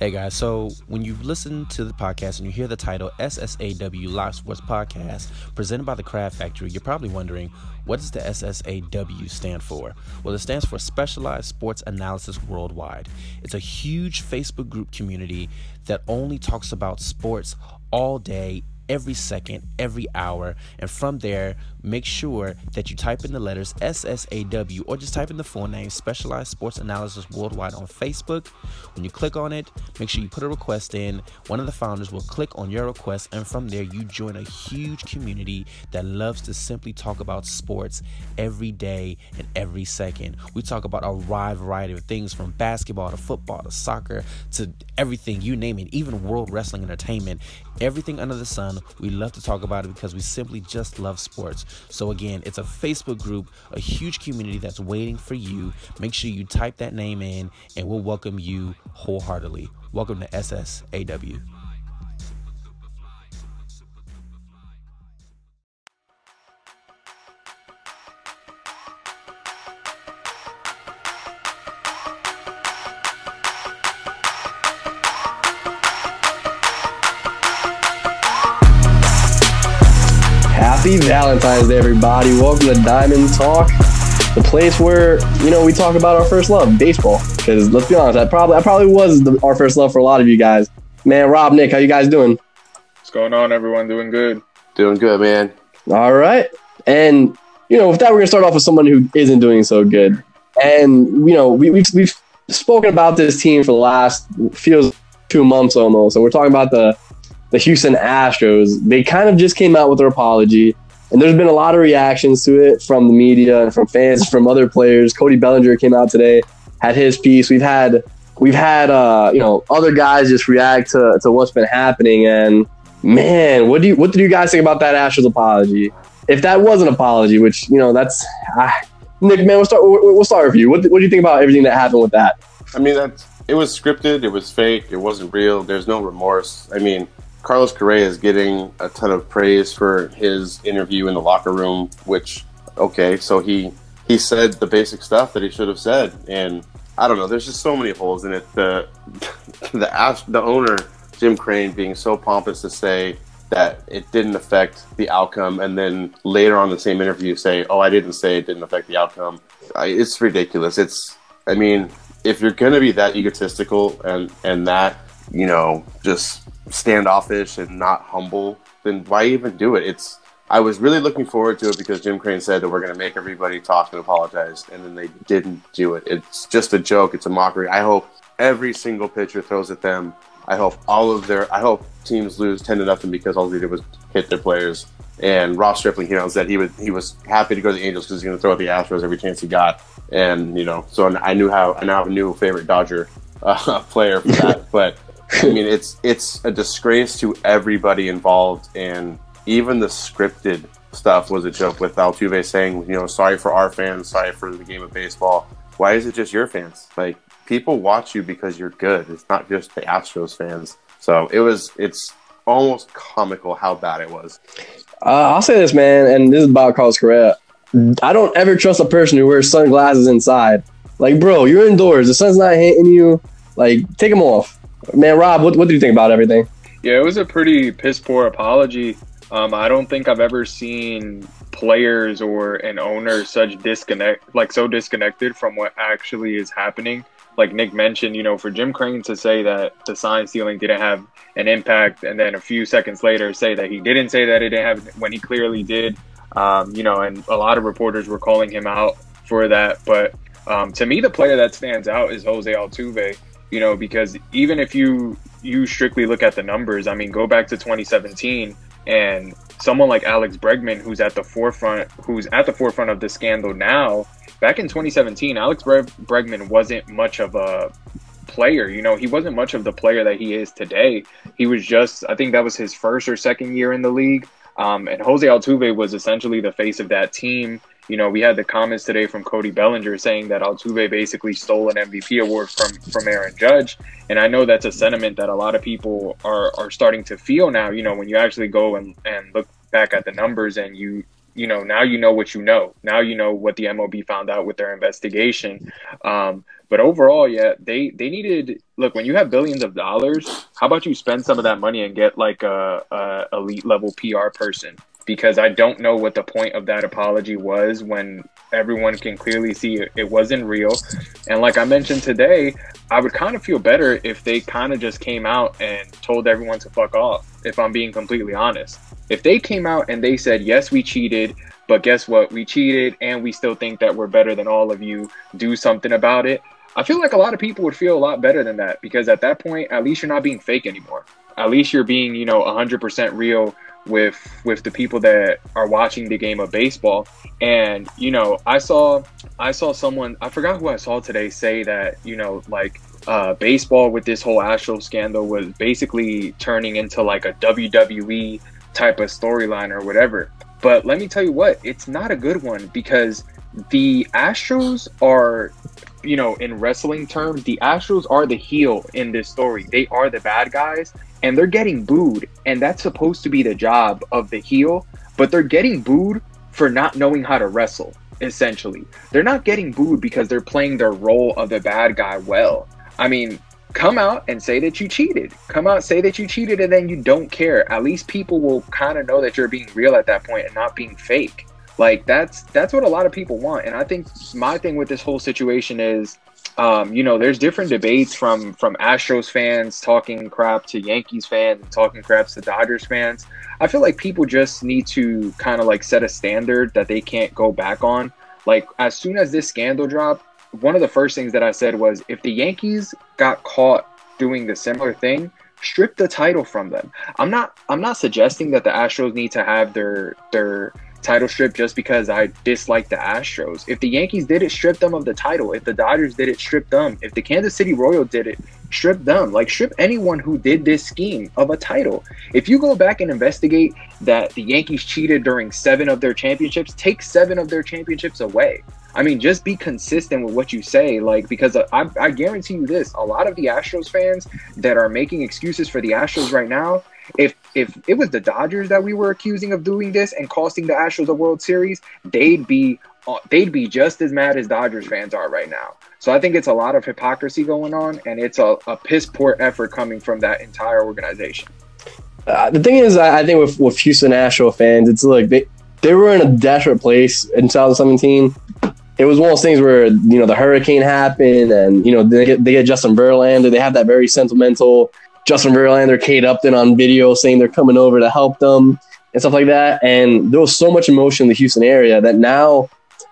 Hey guys, so when you listen to the podcast and you hear the title SSAW Live Sports Podcast presented by the Craft Factory, you're probably wondering what does the SSAW stand for? Well, it stands for Specialized Sports Analysis Worldwide. It's a huge Facebook group community that only talks about sports all day, every second, every hour. And from there, make sure that you type in the letters SSAW or just type in the full name Specialized Sports Analysis Worldwide on Facebook. When you click on it, make sure you put a request in. One of the founders will click on your request, and from there, you join a huge community that loves to simply talk about sports every day and every second. We talk about a wide variety of things from basketball to football to soccer to everything, you name it, even world wrestling entertainment, everything under the sun we love to talk about it because we simply just love sports. So, again, it's a Facebook group, a huge community that's waiting for you. Make sure you type that name in, and we'll welcome you wholeheartedly. Welcome to SSAW. Happy Valentine's Day, everybody. Welcome to Diamond Talk, the place where, you know, we talk about our first love, baseball. Because let's be honest, that probably that probably was the, our first love for a lot of you guys. Man, Rob, Nick, how you guys doing? What's going on, everyone? Doing good. Doing good, man. All right. And, you know, with that, we're going to start off with someone who isn't doing so good. And, you know, we, we've, we've spoken about this team for the last, feels two months almost. And we're talking about the the Houston Astros, they kind of just came out with their apology. And there's been a lot of reactions to it from the media and from fans, from other players. Cody Bellinger came out today, had his piece. We've had we've had uh, you know other guys just react to, to what's been happening. And man, what do you what did you guys think about that Astros apology? If that was an apology, which you know that's Nick, man, we'll start we'll start with you. What, what do you think about everything that happened with that? I mean, that's it was scripted. It was fake. It wasn't real. There's no remorse. I mean, Carlos Correa is getting a ton of praise for his interview in the locker room, which okay, so he he said the basic stuff that he should have said, and I don't know. There's just so many holes in it. The the the owner Jim Crane being so pompous to say that it didn't affect the outcome, and then later on the same interview say, "Oh, I didn't say it didn't affect the outcome." I, it's ridiculous. It's I mean, if you're gonna be that egotistical and and that you know just standoffish and not humble, then why even do it? It's I was really looking forward to it because Jim Crane said that we're going to make everybody talk and apologize, and then they didn't do it. It's just a joke. It's a mockery. I hope every single pitcher throws at them. I hope all of their. I hope teams lose ten to nothing because all they did was hit their players. And Ross Stripling, you know, said he was he was happy to go to the Angels because he's going to throw at the Astros every chance he got. And you know, so I knew how I now have a new favorite Dodger uh, player for that. but I mean, it's it's a disgrace to everybody involved, and even the scripted stuff was a joke with Altuve saying, you know, sorry for our fans, sorry for the game of baseball. Why is it just your fans? Like people watch you because you're good. It's not just the Astros fans. So it was it's almost comical how bad it was. Uh, I'll say this, man, and this is about Carlos Correa. I don't ever trust a person who wears sunglasses inside. Like, bro, you're indoors. The sun's not hitting you. Like, take them off. Man, Rob, what, what do you think about everything? Yeah, it was a pretty piss poor apology. Um, I don't think I've ever seen players or an owner such disconnect, like so disconnected from what actually is happening. Like Nick mentioned, you know, for Jim Crane to say that the sign stealing didn't have an impact, and then a few seconds later say that he didn't say that it didn't have when he clearly did. Um, you know, and a lot of reporters were calling him out for that. But um, to me, the player that stands out is Jose Altuve you know, because even if you you strictly look at the numbers, I mean, go back to 2017 and someone like Alex Bregman, who's at the forefront, who's at the forefront of the scandal now. Back in 2017, Alex Bregman wasn't much of a player. You know, he wasn't much of the player that he is today. He was just, I think that was his first or second year in the league. Um, and Jose Altuve was essentially the face of that team. You know, we had the comments today from Cody Bellinger saying that Altuve basically stole an MVP award from from Aaron Judge, and I know that's a sentiment that a lot of people are are starting to feel now. You know, when you actually go and and look back at the numbers and you you know now you know what you know. Now you know what the MLB found out with their investigation. Um, but overall, yeah, they they needed look when you have billions of dollars. How about you spend some of that money and get like a, a elite level PR person? Because I don't know what the point of that apology was when everyone can clearly see it, it wasn't real. And like I mentioned today, I would kind of feel better if they kind of just came out and told everyone to fuck off. If I'm being completely honest, if they came out and they said yes, we cheated. But guess what? We cheated and we still think that we're better than all of you. Do something about it I feel like a lot of people would feel a lot better than that because at that point, at least you're not being fake anymore. At least you're being, you know, 100% real with with the people that are watching the game of baseball. And you know, I saw I saw someone I forgot who I saw today say that you know like uh, baseball with this whole Astro scandal was basically turning into like a WWE type of storyline or whatever. But let me tell you what, it's not a good one because the Astros are you know, in wrestling terms, the Astros are the heel in this story. They are the bad guys, and they're getting booed. And that's supposed to be the job of the heel, but they're getting booed for not knowing how to wrestle, essentially. They're not getting booed because they're playing their role of the bad guy well. I mean, come out and say that you cheated. Come out, say that you cheated, and then you don't care. At least people will kind of know that you're being real at that point and not being fake. Like that's that's what a lot of people want. And I think my thing with this whole situation is um, you know, there's different debates from from Astros fans talking crap to Yankees fans and talking crap to Dodgers fans. I feel like people just need to kind of like set a standard that they can't go back on. Like as soon as this scandal dropped, one of the first things that I said was if the Yankees got caught doing the similar thing, strip the title from them. I'm not I'm not suggesting that the Astros need to have their their title strip just because I dislike the Astros. If the Yankees did it, strip them of the title. If the Dodgers did it, strip them. If the Kansas City Royal did it, strip them. Like strip anyone who did this scheme of a title. If you go back and investigate that the Yankees cheated during seven of their championships, take seven of their championships away. I mean, just be consistent with what you say, like because I, I guarantee you this: a lot of the Astros fans that are making excuses for the Astros right now, if if it was the Dodgers that we were accusing of doing this and costing the Astros a World Series, they'd be uh, they'd be just as mad as Dodgers fans are right now. So I think it's a lot of hypocrisy going on, and it's a, a piss poor effort coming from that entire organization. Uh, the thing is, I, I think with, with Houston Astro fans, it's like they they were in a desperate place in 2017. It was one of those things where you know the hurricane happened, and you know they get they get Justin Verlander. They have that very sentimental Justin Verlander, Kate Upton on video saying they're coming over to help them and stuff like that. And there was so much emotion in the Houston area that now,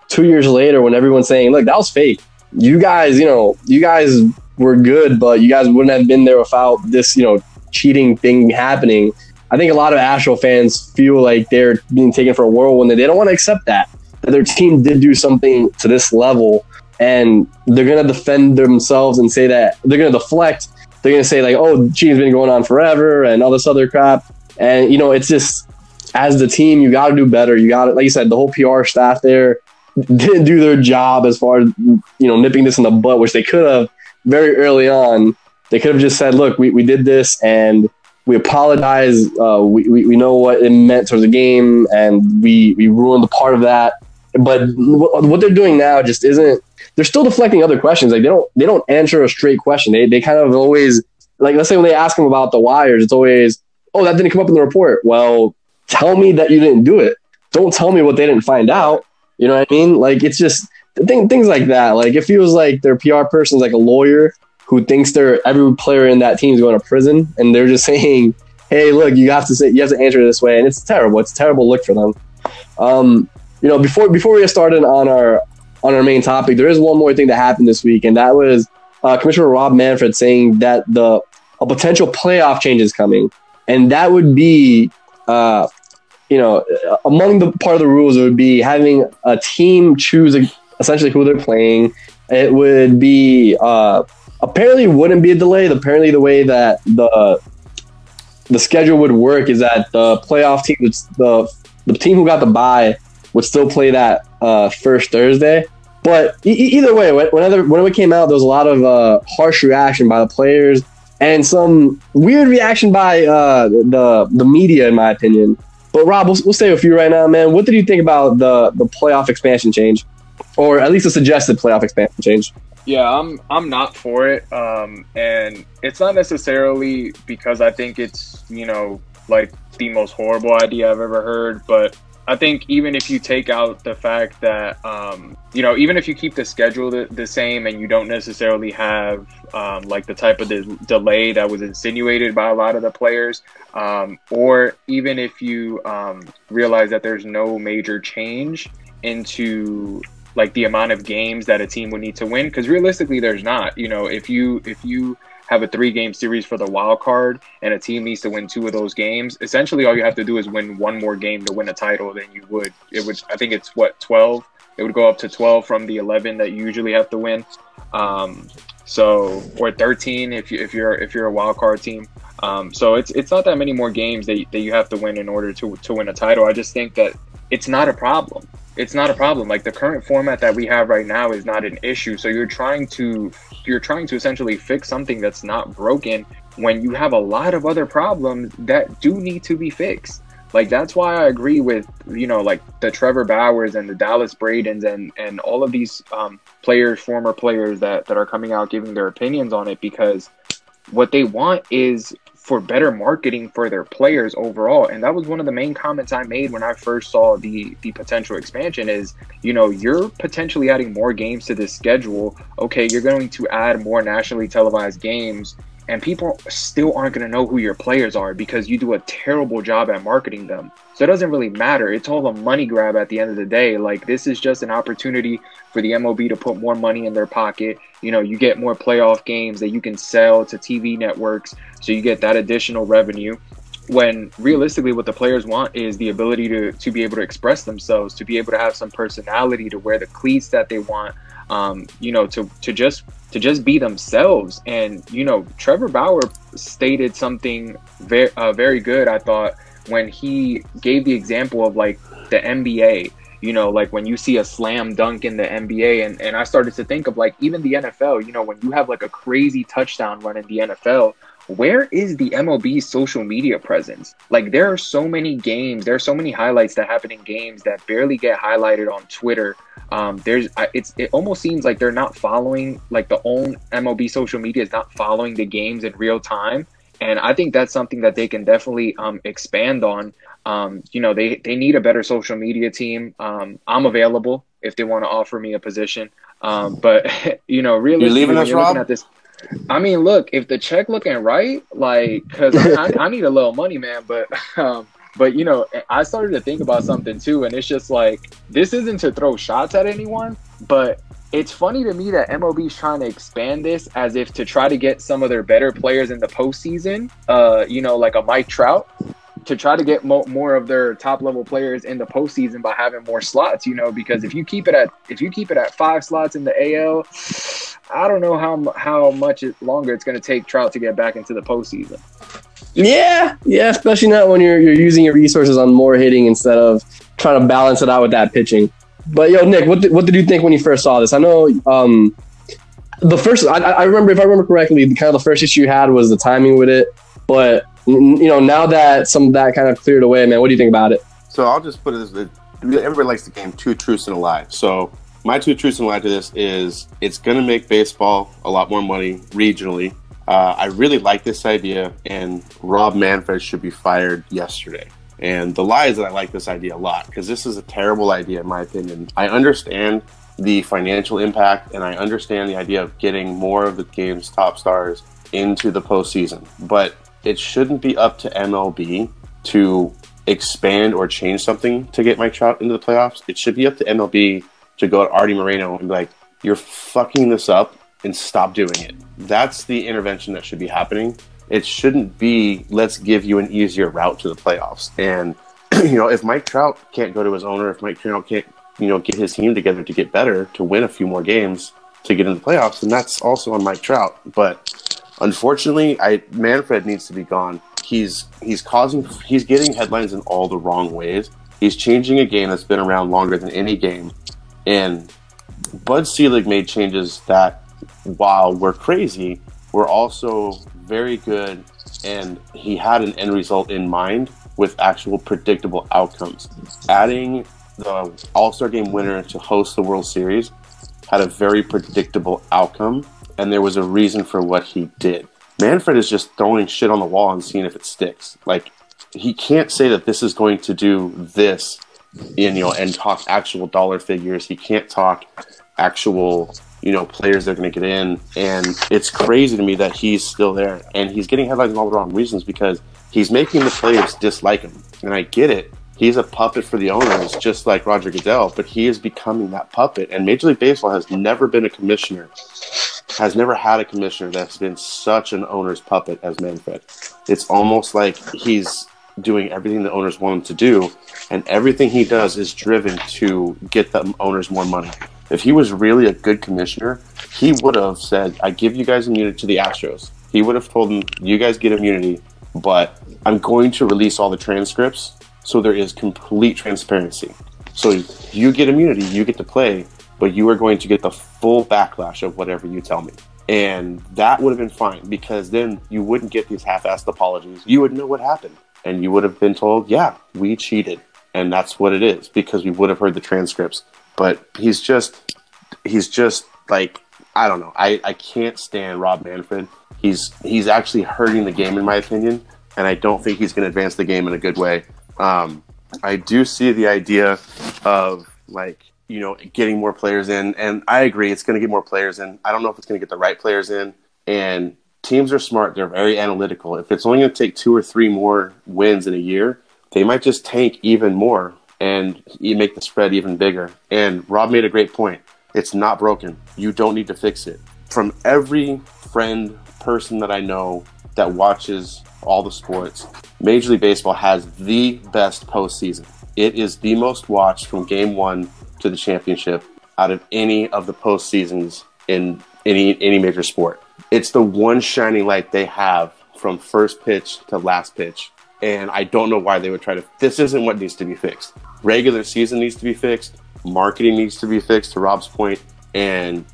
two years later, when everyone's saying, look, that was fake. You guys, you know, you guys were good, but you guys wouldn't have been there without this, you know, cheating thing happening. I think a lot of Astro fans feel like they're being taken for a whirlwind and they don't want to accept that, that their team did do something to this level and they're going to defend themselves and say that they're going to deflect they're gonna say like, "Oh, cheating's been going on forever," and all this other crap. And you know, it's just as the team, you got to do better. You got to, like you said, the whole PR staff there didn't do their job as far as you know nipping this in the butt, which they could have very early on. They could have just said, "Look, we, we did this and we apologize. Uh, we, we, we know what it meant towards the game, and we we ruined the part of that." But what they're doing now just isn't they're still deflecting other questions. Like they don't they don't answer a straight question. They they kind of always like let's say when they ask them about the wires, it's always oh that didn't come up in the report. Well, tell me that you didn't do it. Don't tell me what they didn't find out. You know what I mean? Like it's just thing, things like that. Like if it feels like their PR person's like a lawyer who thinks they're every player in that team is going to prison, and they're just saying, "Hey, look, you have to say you have to answer this way," and it's terrible. It's a terrible look for them. Um, you know, before before we get started on our on our main topic, there is one more thing that happened this week, and that was uh, Commissioner Rob Manfred saying that the a potential playoff change is coming, and that would be, uh, you know, among the part of the rules, it would be having a team choose a, essentially who they're playing. It would be uh, apparently wouldn't be a delay. Apparently, the way that the the schedule would work is that the playoff team, the the team who got the bye would still play that uh, first Thursday. But e- either way, whenever when it came out, there was a lot of uh, harsh reaction by the players and some weird reaction by uh, the the media, in my opinion. But Rob, we'll, we'll stay with you right now, man. What did you think about the the playoff expansion change, or at least a suggested playoff expansion change? Yeah, I'm I'm not for it, um, and it's not necessarily because I think it's you know like the most horrible idea I've ever heard, but I think even if you take out the fact that, um, you know, even if you keep the schedule the, the same and you don't necessarily have um, like the type of de- delay that was insinuated by a lot of the players, um, or even if you um, realize that there's no major change into like the amount of games that a team would need to win, because realistically, there's not. You know, if you if you have a three game series for the wild card and a team needs to win two of those games, essentially all you have to do is win one more game to win a title than you would. It would I think it's what 12. It would go up to 12 from the 11 that you usually have to win. Um, so or 13 if you if you're if you're a wild card team. Um, so it's it's not that many more games that, that you have to win in order to to win a title. I just think that it's not a problem it's not a problem. Like the current format that we have right now is not an issue. So you're trying to you're trying to essentially fix something that's not broken when you have a lot of other problems that do need to be fixed. Like that's why I agree with you know like the Trevor Bauers and the Dallas Braden's and and all of these um, players, former players that that are coming out giving their opinions on it because what they want is for better marketing for their players overall. And that was one of the main comments I made when I first saw the the potential expansion is, you know, you're potentially adding more games to this schedule. Okay, you're going to add more nationally televised games and people still aren't going to know who your players are because you do a terrible job at marketing them. So it doesn't really matter. It's all a money grab at the end of the day. Like this is just an opportunity for the MLB to put more money in their pocket. You know, you get more playoff games that you can sell to TV networks, so you get that additional revenue. When realistically, what the players want is the ability to to be able to express themselves, to be able to have some personality, to wear the cleats that they want, um, you know, to to just to just be themselves. And you know, Trevor Bauer stated something very uh, very good. I thought when he gave the example of like the NBA. You know, like when you see a slam dunk in the NBA, and, and I started to think of like even the NFL, you know, when you have like a crazy touchdown run in the NFL, where is the MLB social media presence? Like there are so many games, there are so many highlights that happen in games that barely get highlighted on Twitter. Um, there's it's it almost seems like they're not following like the own MLB social media is not following the games in real time. And I think that's something that they can definitely um, expand on. Um, you know, they, they need a better social media team. Um, I'm available if they want to offer me a position. Um, but you know, really, you're leaving us, Rob? At this, I mean, look, if the check looking right, like, cause I, I, need a little money, man. But, um, but you know, I started to think about something too, and it's just like this isn't to throw shots at anyone, but it's funny to me that MLB is trying to expand this as if to try to get some of their better players in the postseason. Uh, you know, like a Mike Trout, to try to get mo- more of their top level players in the postseason by having more slots. You know, because if you keep it at if you keep it at five slots in the AL, I don't know how how much longer it's going to take Trout to get back into the postseason. Yeah, yeah, especially not when you're you're using your resources on more hitting instead of trying to balance it out with that pitching. But yo, Nick, what did, what did you think when you first saw this? I know um, the first. I, I remember if I remember correctly, the kind of the first issue you had was the timing with it. But you know, now that some of that kind of cleared away, man, what do you think about it? So I'll just put it as everybody likes the game two truths and a lie. So my two truths and a lie to this is it's going to make baseball a lot more money regionally. Uh, I really like this idea, and Rob Manfred should be fired yesterday. And the lie is that I like this idea a lot because this is a terrible idea, in my opinion. I understand the financial impact, and I understand the idea of getting more of the game's top stars into the postseason. But it shouldn't be up to MLB to expand or change something to get Mike Trout into the playoffs. It should be up to MLB to go to Arte Moreno and be like, "You're fucking this up, and stop doing it." That's the intervention that should be happening it shouldn't be let's give you an easier route to the playoffs. And you know, if Mike Trout can't go to his owner, if Mike Trout can't, you know, get his team together to get better, to win a few more games to get into the playoffs, then that's also on Mike Trout. But unfortunately, I Manfred needs to be gone. He's he's causing he's getting headlines in all the wrong ways. He's changing a game that's been around longer than any game. And Bud Selig made changes that while we're crazy, were also very good, and he had an end result in mind with actual predictable outcomes. Adding the All Star Game winner to host the World Series had a very predictable outcome, and there was a reason for what he did. Manfred is just throwing shit on the wall and seeing if it sticks. Like he can't say that this is going to do this, you know, and talk actual dollar figures. He can't talk actual, you know, players that are going to get in. And it's crazy to me that he's still there and he's getting headlines for all the wrong reasons because he's making the players dislike him. And I get it. He's a puppet for the owners, just like Roger Goodell, but he is becoming that puppet. And Major League Baseball has never been a commissioner has never had a commissioner that's been such an owner's puppet as Manfred. It's almost like he's doing everything the owners want him to do, and everything he does is driven to get the owners more money. If he was really a good commissioner, he would have said, I give you guys immunity to the Astros. He would have told them, You guys get immunity, but I'm going to release all the transcripts so there is complete transparency. So you get immunity, you get to play, but you are going to get the full backlash of whatever you tell me. And that would have been fine because then you wouldn't get these half assed apologies. You would know what happened. And you would have been told, yeah, we cheated. And that's what it is because we would have heard the transcripts. But he's just, he's just like, I don't know. I, I can't stand Rob Manfred. He's, he's actually hurting the game, in my opinion. And I don't think he's going to advance the game in a good way. Um, I do see the idea of like you know, getting more players in. And I agree, it's going to get more players in. I don't know if it's going to get the right players in. And teams are smart; they're very analytical. If it's only going to take two or three more wins in a year, they might just tank even more and make the spread even bigger. And Rob made a great point. It's not broken. You don't need to fix it. From every friend, person that I know that watches all the sports, Major League Baseball has the best postseason. It is the most watched from game one to the championship out of any of the postseasons in any any major sport. It's the one shining light they have from first pitch to last pitch. And I don't know why they would try to. This isn't what needs to be fixed. Regular season needs to be fixed. Marketing needs to be fixed. To Rob's point, and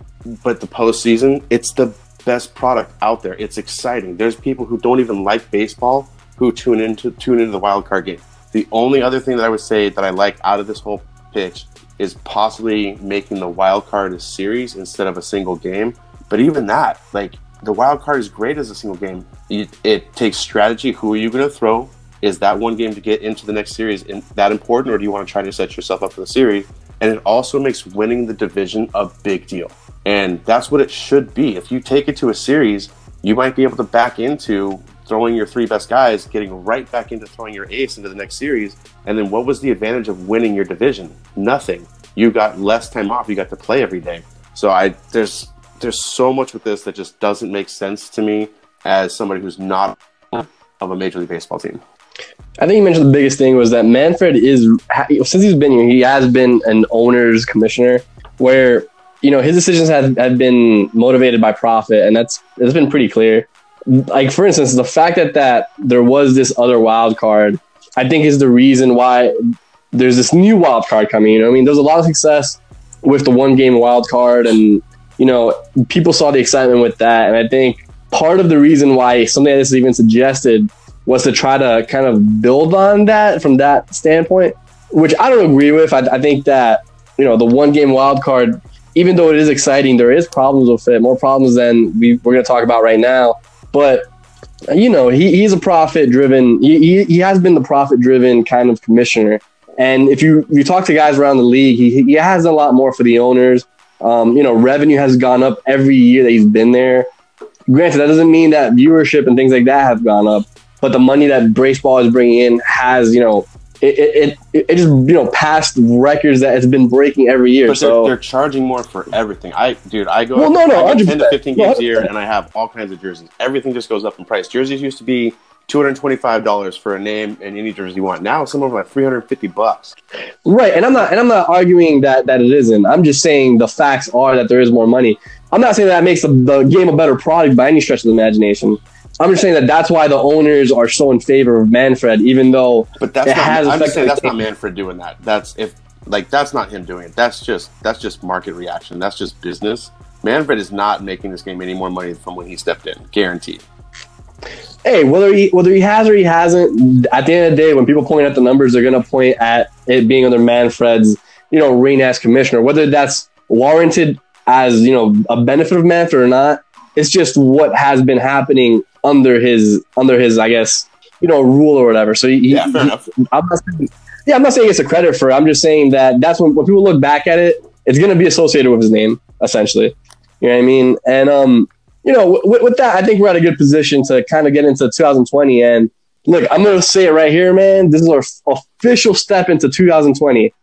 but the postseason, it's the best product out there. It's exciting. There's people who don't even like baseball who tune into tune into the wild card game. The only other thing that I would say that I like out of this whole pitch is possibly making the wild card a series instead of a single game. But even that, like the wild card is great as a single game. It, it takes strategy. Who are you going to throw? Is that one game to get into the next series in, that important, or do you want to try to set yourself up for the series? And it also makes winning the division a big deal. And that's what it should be. If you take it to a series, you might be able to back into throwing your three best guys, getting right back into throwing your ace into the next series. And then what was the advantage of winning your division? Nothing. You got less time off. You got to play every day. So I there's there's so much with this that just doesn't make sense to me as somebody who's not of a major league baseball team. I think you mentioned the biggest thing was that Manfred is since he's been here, he has been an owner's commissioner where you know his decisions have, have been motivated by profit, and that's it's been pretty clear like for instance, the fact that that there was this other wild card, I think is the reason why there's this new wild card coming. You know, I mean, there's a lot of success with the one game wild card, and you know, people saw the excitement with that, and I think part of the reason why something like this is even suggested was to try to kind of build on that from that standpoint, which I don't agree with. I, I think that you know the one game wild card, even though it is exciting, there is problems with it, more problems than we, we're going to talk about right now. But you know, he, he's a profit driven. He, he, has been the profit driven kind of commissioner. And if you you talk to guys around the league, he he has a lot more for the owners. Um, you know, revenue has gone up every year that he's been there. Granted, that doesn't mean that viewership and things like that have gone up, but the money that baseball is bringing in has, you know, it, it, it, just you know past records that it's been breaking every year. But so they're, they're charging more for everything. I dude, I go well, no, no, I ten to fifteen games a year, and I have all kinds of jerseys. Everything just goes up in price. Jerseys used to be two hundred twenty five dollars for a name and any jersey you want. Now some of them are three hundred fifty bucks. Right, and I'm not and I'm not arguing that that it isn't. I'm just saying the facts are that there is more money. I'm not saying that makes the, the game a better product by any stretch of the imagination. I'm just saying that that's why the owners are so in favor of Manfred, even though But that's It not. has I'm just saying that's not Manfred doing that. That's if like that's not him doing it. That's just that's just market reaction. That's just business. Manfred is not making this game any more money from when he stepped in, guaranteed. hey, whether he whether he has or he hasn't, at the end of the day, when people point at the numbers, they're going to point at it being under Manfred's, you know, reign as commissioner. Whether that's warranted as you know a benefit of Manfred or not, it's just what has been happening under his under his, I guess, you know, rule or whatever. So he, Yeah, fair he- enough. I'm not saying, yeah, I'm not saying it's a credit for. it. I'm just saying that that's when when people look back at it, it's going to be associated with his name, essentially. You know what I mean? And um, you know, with, with that, I think we're at a good position to kind of get into 2020. And look, I'm going to say it right here, man. This is our f- official step into 2020.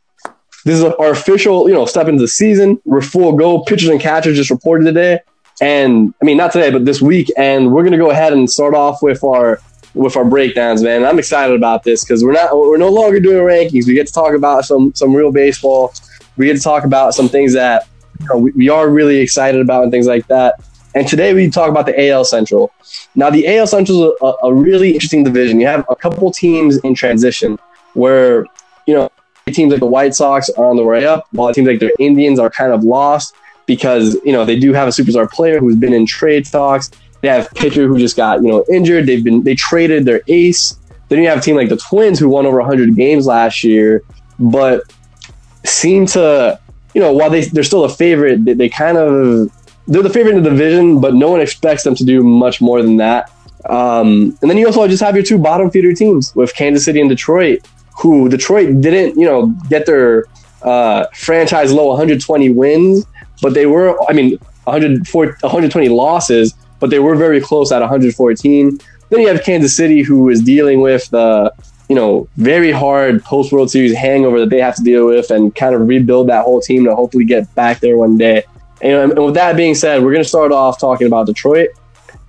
This is our official, you know, step into the season. We're full go. Pitchers and catchers just reported today, and I mean not today, but this week. And we're to go ahead and start off with our with our breakdowns, man. I'm excited about this because we're not we're no longer doing rankings. We get to talk about some some real baseball. We get to talk about some things that you know, we, we are really excited about and things like that. And today we talk about the AL Central. Now the AL Central is a, a really interesting division. You have a couple teams in transition where you know teams like the White Sox are on the way up, while teams like the Indians are kind of lost because you know they do have a superstar player who's been in trade talks. They have pitcher who just got you know injured. They've been they traded their ace. Then you have a team like the Twins who won over 100 games last year, but seem to you know while they they're still a favorite, they, they kind of they're the favorite in the division, but no one expects them to do much more than that. Um, and then you also just have your two bottom feeder teams with Kansas City and Detroit, who Detroit didn't you know get their uh, franchise low 120 wins, but they were I mean 104 120 losses, but they were very close at 114. Then you have Kansas City, who is dealing with the you know very hard post World Series hangover that they have to deal with, and kind of rebuild that whole team to hopefully get back there one day. And, and with that being said, we're going to start off talking about Detroit.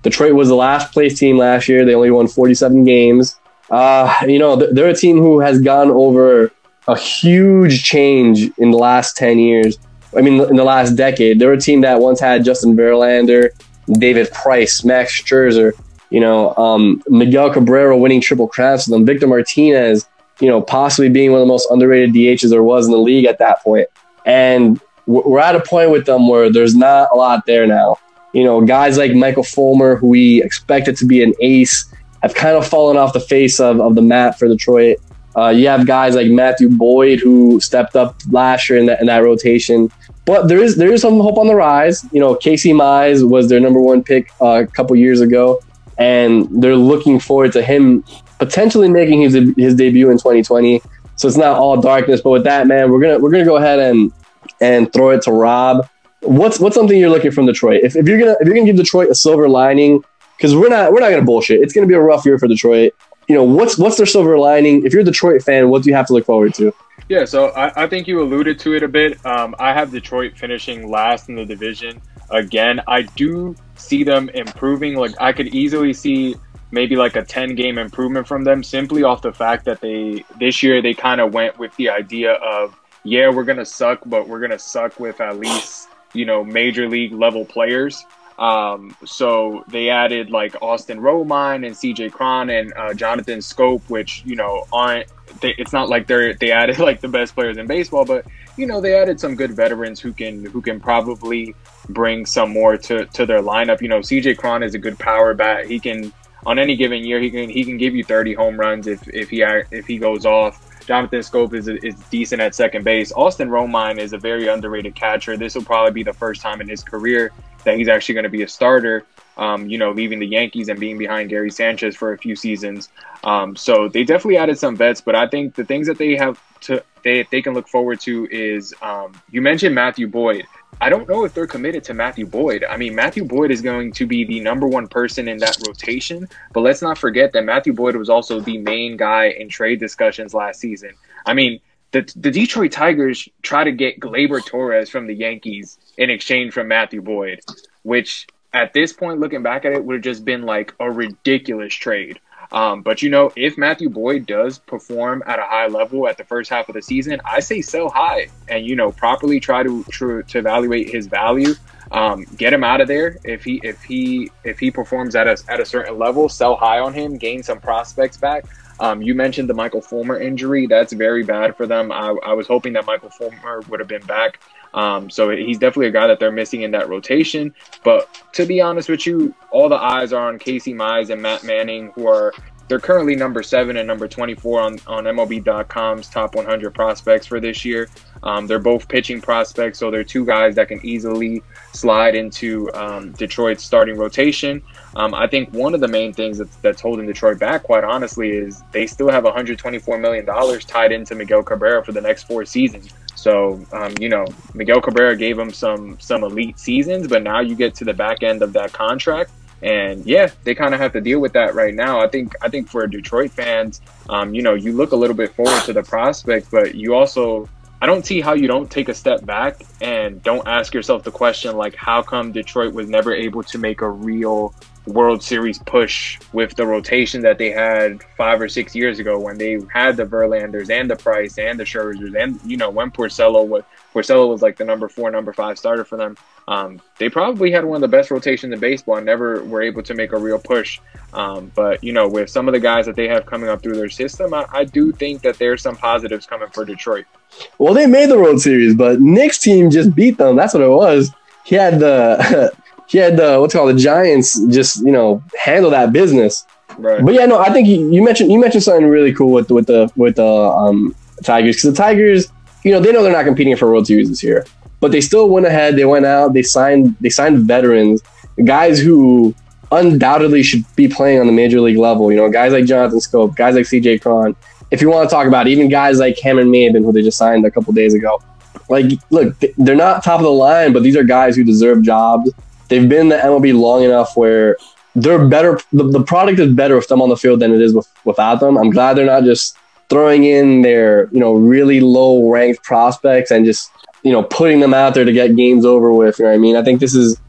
Detroit was the last place team last year. They only won 47 games. Uh, you know, they're a team who has gone over a huge change in the last 10 years. I mean, in the last decade. They're a team that once had Justin Verlander, David Price, Max Scherzer, you know, um, Miguel Cabrera winning triple crowns for them, Victor Martinez, you know, possibly being one of the most underrated DHs there was in the league at that point. And we're we're at a point with them where there's not a lot there now. You know, guys like Michael Fulmer, who we expected to be an ace, have kind of fallen off the face of, of the map for Detroit. Uh, you have guys like Matthew Boyd, who stepped up last year in that, in that rotation. But there is there is some hope on the rise. You know, Casey Mize was their number one pick uh, a couple years ago, and they're looking forward to him potentially making his his debut in 2020. So it's not all darkness. But with that, man, we're gonna we're gonna go ahead and and throw it to Rob. What's what's something you're looking from Detroit? If, if you're gonna if you're gonna give Detroit a silver lining, because we're not we're not gonna bullshit. It's gonna be a rough year for Detroit. You know what's what's their silver lining? If you're a Detroit fan, what do you have to look forward to? Yeah, so I, I think you alluded to it a bit. Um, I have Detroit finishing last in the division again. I do see them improving. Like I could easily see maybe like a 10 game improvement from them simply off the fact that they this year they kind of went with the idea of yeah, we're going to suck, but we're going to suck with at least, you know, major league level players. Um, so they added like Austin Romine and CJ Cron and uh, Jonathan Schoop, which, you know, aren't they, it's not like they're they added like the best players in baseball, but you know they added some good veterans who can who can probably bring some more to to their lineup. You know, CJ Cron is a good power bat. He can on any given year he can he can give you 30 home runs if if he if he goes off. Jonathan Schoop is is decent at second base. Austin Romine is a very underrated catcher. This will probably be the first time in his career that he's actually going to be a starter. Um, you know, leaving the Yankees and being behind Gary Sanchez for a few seasons. Um, so they definitely added some vets, but I think the things that they have to they they can look forward to is um, you mentioned Matthew Boyd. I don't know if they're committed to Matthew Boyd. I mean, Matthew Boyd is going to be the number one person in that rotation, but let's not forget that Matthew Boyd was also the main guy in trade discussions last season. I mean, the, the Detroit Tigers try to get Gleyber Torres from the Yankees in exchange for Matthew Boyd, which at this point, looking back at it, would have just been like a ridiculous trade. Um, but you know, if Matthew Boyd does perform at a high level at the first half of the season, I say sell high and you know properly try to to, to evaluate his value. Um, get him out of there if he if he if he performs at a at a certain level. Sell high on him, gain some prospects back. Um, you mentioned the Michael Fulmer injury. That's very bad for them. I, I was hoping that Michael Fulmer would have been back Um, so he's definitely a guy that they're missing in that rotation. But to be honest with you, all the eyes are on Casey Mize and Matt Manning, who are they're currently number seven and number 24 on, on MLB.com's top 100 prospects for this year. Um, they're both pitching prospects, so they're two guys that can easily slide into um, Detroit's starting rotation. Um, I think one of the main things that's, that's holding Detroit back, quite honestly, is they still have 124 million dollars tied into Miguel Cabrera for the next four seasons. So, um, you know, Miguel Cabrera gave him some some elite seasons, but now you get to the back end of that contract, and yeah, they kind of have to deal with that right now. I think I think for Detroit fans, um, you know, you look a little bit forward to the prospect, but you also I don't see how you don't take a step back and don't ask yourself the question like, how come Detroit was never able to make a real World Series push with the rotation that they had five or six years ago when they had the Verlanders and the Price and the Scherzers and you know when Porcello was Porcello was like the number four, number five starter for them. Um, they probably had one of the best rotations in baseball and never were able to make a real push. Um, but you know, with some of the guys that they have coming up through their system, I, I do think that there's some positives coming for Detroit. Well, they made the World Series, but Nick's team just beat them. That's what it was. He had the he had the what's called the Giants just you know handle that business. Right. But yeah, no, I think you, you mentioned you mentioned something really cool with with the with the um, Tigers because the Tigers, you know, they know they're not competing for World Series this year, but they still went ahead. They went out. They signed they signed veterans, guys who undoubtedly should be playing on the major league level. You know, guys like Jonathan Schoop, guys like C.J. Cron. If you want to talk about it, even guys like Cameron Maybin, who they just signed a couple days ago. Like, look, they're not top of the line, but these are guys who deserve jobs they've been in the MLB long enough where they're better. The, the product is better with them on the field than it is with, without them. I'm glad they're not just throwing in their you know really low ranked prospects and just you know putting them out there to get games over with. You know what I mean? I think this is.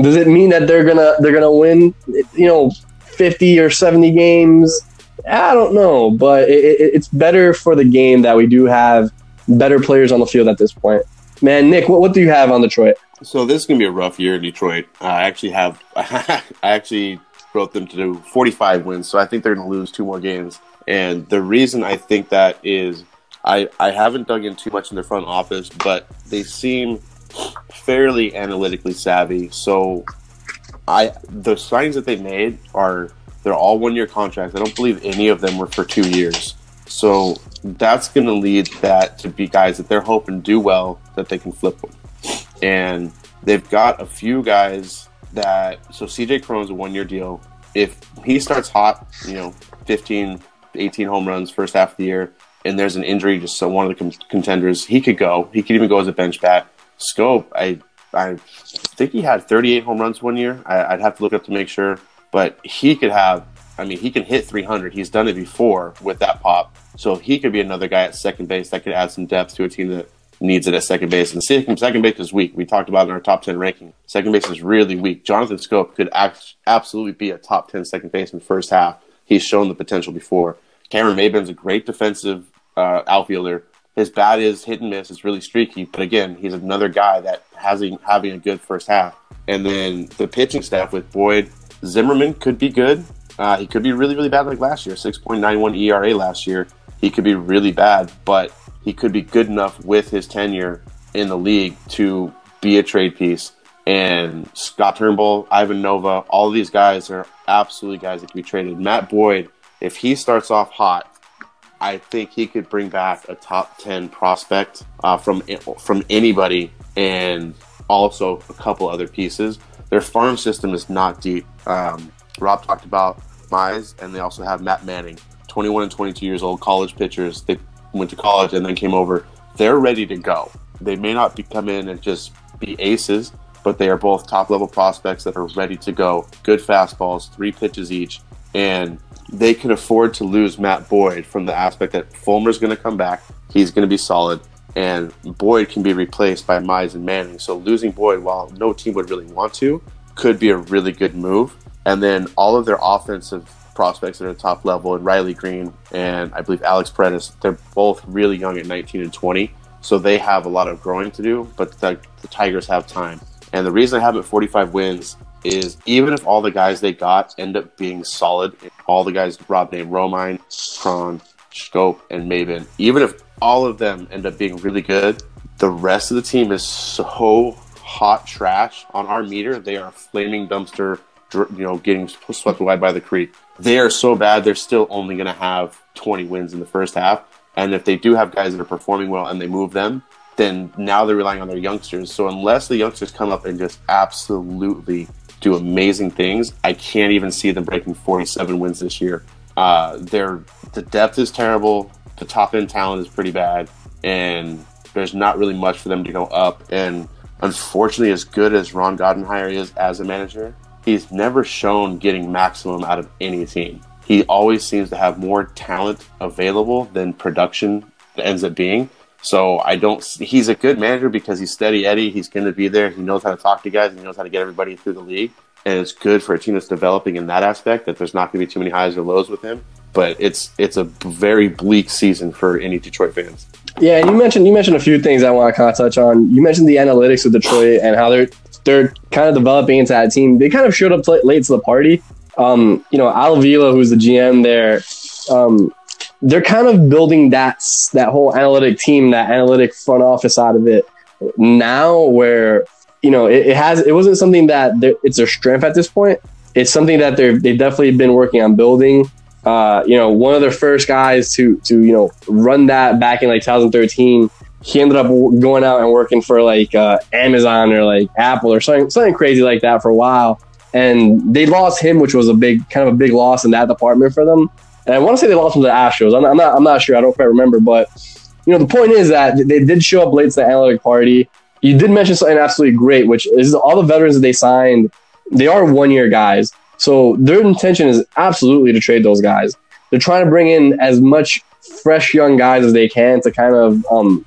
Does it mean that they're gonna they're gonna win? You know, 50 or 70 games. I don't know, but it, it, it's better for the game that we do have better players on the field at this point. Man, Nick, what, what do you have on Detroit? So this is gonna be a rough year in Detroit. I actually have, I actually wrote them to do 45 wins, so I think they're gonna lose two more games. And the reason I think that is, I I haven't dug in too much in their front office, but they seem fairly analytically savvy. So I the signings that they made are they're all one year contracts. I don't believe any of them were for two years. So that's going to lead that to be guys that they're hoping do well that they can flip them and they've got a few guys that. So CJ Cron's a one year deal. If he starts hot, you know, 15, 18 home runs first half of the year, and there's an injury just so one of the contenders, he could go. He could even go as a bench bat. Schoop, I I think he had 38 home runs one year. I, would have to look up to make sure, but he could have. I mean, he can hit 300. He's done it before with that pop, so he could be another guy at second base that could add some depth to a team that needs it at second base. And second, second base is weak. We talked about in our top 10 ranking. Second base is really weak. Jonathan Schoop could act, absolutely be a top 10 second baseman first half. He's shown the potential before. Cameron Maybin's a great defensive uh, outfielder. His bat is hit and miss. It's really streaky. But again, he's another guy that has a, having a good first half. And then the pitching staff with Boyd, Zimmermann could be good. Uh, he could be really, really bad like last year. 6.91 ERA last year. He could be really bad. But he could be good enough with his tenure in the league to be a trade piece. And Scott Turnbull, Ivan Nova, all these guys are absolutely guys that can be traded. Matt Boyd, if he starts off hot, I think he could bring back a top ten prospect uh, from from anybody, and also a couple other pieces. Their farm system is not deep. Um, Rob talked about Mize, and they also have Matt Manning, 21 and 22 years old, college pitchers. They went to college and then came over, they're ready to go. They may not be, come in and just be aces, but they are both top level prospects that are ready to go. Good fastballs, three pitches each, and they can afford to lose Matt Boyd from the aspect that Fulmer's going to come back. He's going to be solid, and Boyd can be replaced by Mize and Manning. So losing Boyd, while no team would really want to, could be a really good move. And then all of their offensive prospects at a top level, and Riley Greene and I believe Alex Paredes. They're both really young at 19 and 20, so they have a lot of growing to do. But the, the Tigers have time, and the reason I have it 45 wins is even if all the guys they got end up being solid, all the guys Rob named Romine, Cron, Schoop, and Maybin, even if all of them end up being really good, the rest of the team is so hot trash on our meter. They are flaming dumpster, you know, getting swept away by the creek. They are so bad. They're still only going to have 20 wins in the first half. And if they do have guys that are performing well and they move them, then now they're relying on their youngsters. So unless the youngsters come up and just absolutely do amazing things, I can't even see them breaking 47 wins this year. Uh, they're, the depth is terrible. The top end talent is pretty bad, and there's not really much for them to go up. And unfortunately, as good as Ron Gardenhire is as a manager, he's never shown getting maximum out of any team. He always seems to have more talent available than production ends up being. So I don't. He's a good manager because he's steady Eddie. He's going to be there. He knows how to talk to guys. And he knows how to get everybody through the league, and it's good for a team that's developing in that aspect. That there's not going to be too many highs or lows with him. But it's it's a very bleak season for any Detroit fans. Yeah, and you mentioned you mentioned a few things I want to kind of touch on. You mentioned the analytics of Detroit and how they're they're kind of developing into that team. They kind of showed up late to the party. Um, you know, Al Avila, who's the GM there, um, they're kind of building that that whole analytic team, that analytic front office out of it now, where you know it, it has it wasn't something that it's their strength at this point. It's something that they're they've definitely been working on building. Uh, you know, one of their first guys to to you know run that back in like 2013. He ended up going out and working for like uh, Amazon or like Apple or something something crazy like that for a while. And they lost him, which was a big kind of a big loss in that department for them. And I want to say they lost him to the Astros. I'm, I'm, not. I'm not sure. I don't quite remember. But you know, the point is that they did show up late to the analytic party. You did mention something absolutely great, which is all the veterans that they signed. They are one year guys, so their intention is absolutely to trade those guys. They're trying to bring in as much fresh young guys as they can to kind of, um,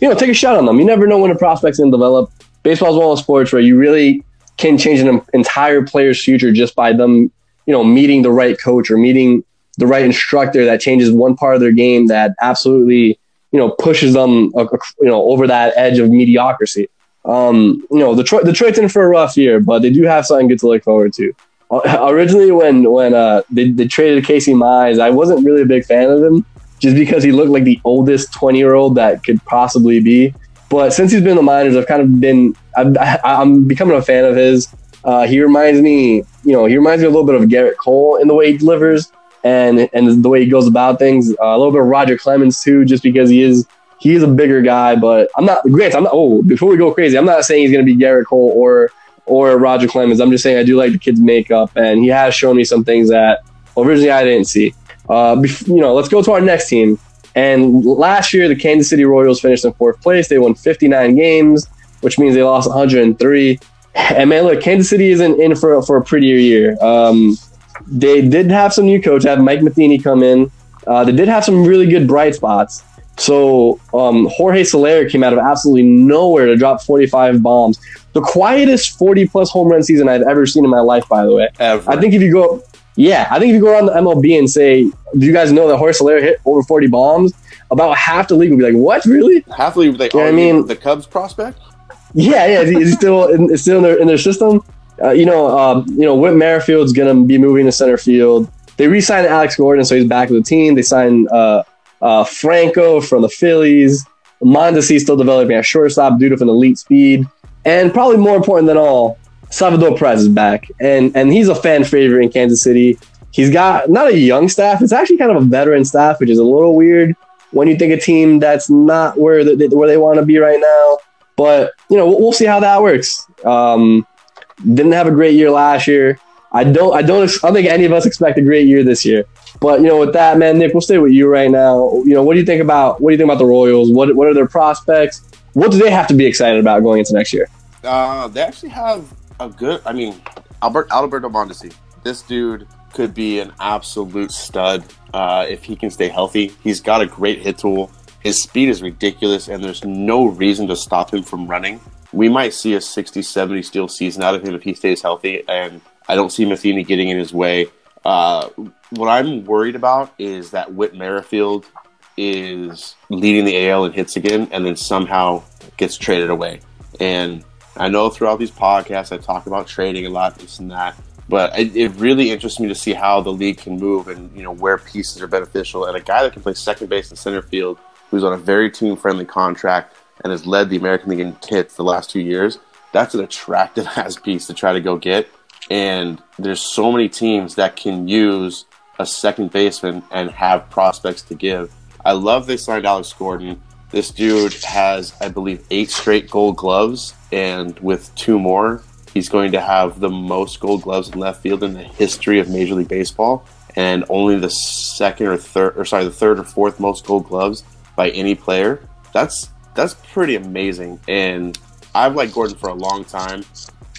you know, take a shot on them. You never know when a prospect's going to develop. Baseball's one of those sports where you really can change an entire player's future just by them, you know, meeting the right coach or meeting the right instructor that changes one part of their game that absolutely you know pushes them uh, you know over that edge of mediocrity. Um, you know, Detroit Detroit's in for a rough year, but they do have something good to look forward to. Uh, originally, when when uh, they, they traded Casey Mize, I wasn't really a big fan of him just because he looked like the oldest twenty year old that could possibly be. But since he's been in the minors, I've kind of been I'm, I'm becoming a fan of his. Uh, he reminds me, you know, he reminds me a little bit of Gerrit Cole in the way he delivers and and the way he goes about things. Uh, a little bit of Roger Clemens too, just because he is he is a bigger guy. But I'm not Grant. I'm not. Oh, before we go crazy, I'm not saying he's going to be Gerrit Cole or or Roger Clemens. I'm just saying I do like the kid's makeup, and he has shown me some things that originally I didn't see. Uh, you know, let's go to our next team. And last year, the Kansas City Royals finished in fourth place. They won 59 games, which means they lost 103. And man, look, Kansas City isn't in for for a prettier year. Um, they did have some new coach, have Mike Matheny come in. Uh, they did have some really good bright spots. So um, Jorge Soler came out of absolutely nowhere to drop 45 bombs. The quietest 40 plus home run season I've ever seen in my life, by the way. Ever. I think if you go, yeah, I think if you go around the MLB and say, do you guys know that Jorge Soler hit over 40 bombs? About half the league would be like, what, really? Half the league, they, you know I mean, the Cubs prospect? Yeah, yeah, is he still, in, still in, their, in their system? Uh, you know, um, you know, Whit Merrifield's going to be moving to center field. They re-signed Alex Gordon, so he's back with the team. They signed uh, uh, Franco from the Phillies. Mondesi still developing at shortstop due to an elite speed, and probably more important than all, Salvador Perez is back, and and he's a fan favorite in Kansas City. He's got not a young staff; it's actually kind of a veteran staff, which is a little weird when you think a team that's not where they, where they want to be right now. But you know, we'll, see how that works. Um, didn't have a great year last year. I don't. I don't. I don't think any of us expect a great year this year. But you know, with that, man, Nick, we'll stay with you right now. You know, what do you think about what do you think about the Royals? What What are their prospects? What do they have to be excited about going into next year? Uh, they actually have a good. I mean, Albert Alberto Mondesi. This dude could be an absolute stud uh, if he can stay healthy. He's got a great hit tool. His speed is ridiculous, and there's no reason to stop him from running we might see a 60 70 steal season out of him if he stays healthy. And I don't see Matheny getting in his way. Uh, what I'm worried about is that Whit Merrifield is leading the AL in hits again and then somehow gets traded away. And I know throughout these podcasts I talk about trading a lot, this and that, but it, it, really interests me to see how the league can move and you know where pieces are beneficial. And a guy that can play second base and center field, who's on a very team friendly contract, and has led the American League in hits the last two years. That's an attractive ass piece to try to go get. And there's so many teams that can use a second baseman and have prospects to give. I love they signed Alex Gordon. This dude has, I believe, eight straight gold gloves, and with two more, he's going to have the most gold gloves in left field in the history of Major League Baseball, and only the second or third, or sorry, the third or fourth most gold gloves by any player. That's that's pretty amazing, and I've liked Gordon for a long time.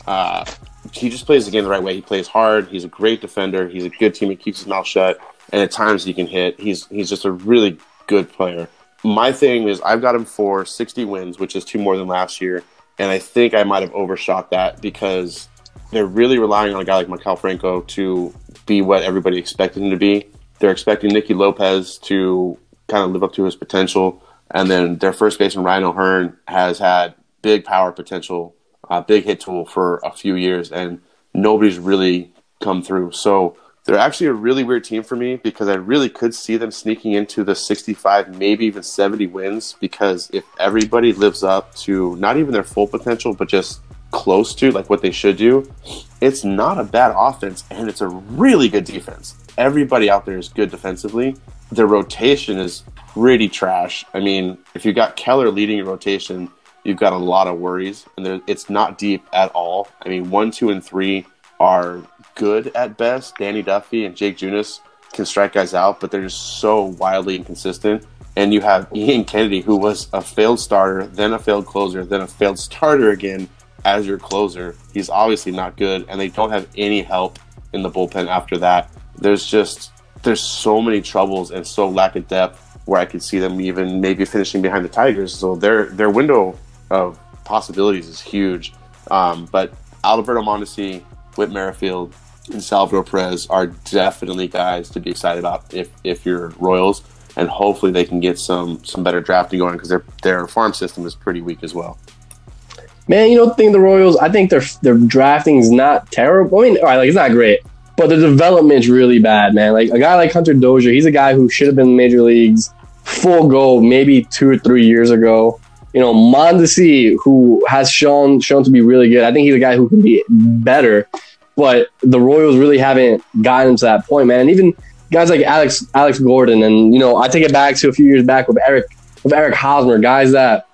Uh, he just plays the game the right way. He plays hard. He's a great defender. He's a good team. He keeps his mouth shut, and at times he can hit. He's he's just a really good player. My thing is, I've got him for 60 wins, which is two more than last year, and I think I might have overshot that because they're really relying on a guy like Maikel Franco to be what everybody expected him to be. They're expecting Nicky Lopez to kind of live up to his potential, and then their first baseman Ryan O'Hearn has had big power potential big hit tool for a few years, and nobody's really come through. So they're actually a really weird team for me because I really could see them sneaking into the 65, maybe even 70 wins. Because if everybody lives up to not even their full potential, but just close to like what they should do, it's not a bad offense and it's a really good defense. Everybody out there is good defensively. Their rotation is pretty trash. I mean, if you got Keller leading your rotation, you've got a lot of worries, and it's not deep at all. I mean, one, two, and three are good at best. Danny Duffy and Jake Junis can strike guys out, but they're just so wildly inconsistent. And you have Ian Kennedy, who was a failed starter, then a failed closer, then a failed starter again as your closer. He's obviously not good, and they don't have any help in the bullpen after that. There's just there's so many troubles and so lack of depth where I could see them even maybe finishing behind the Tigers. So their their window of possibilities is huge. Um, but Alberto Mondesi, Whit Merrifield, and Salvador Perez are definitely guys to be excited about if, if you're Royals, and hopefully they can get some some better drafting going because their their farm system is pretty weak as well. Man, you know the thing the Royals, I think their their drafting is not terrible. I mean, all right, like it's not great, but the development's really bad, man. Like a guy like Hunter Dozier, he's a guy who should have been major leagues full go maybe two or three years ago you know, Mondesi, who has shown shown to be really good. I think he's a guy who can be better, but the Royals really haven't gotten to that point, man. And even guys like Alex Alex Gordon, and you know, I take it back to a few years back with Eric with Eric Hosmer, guys that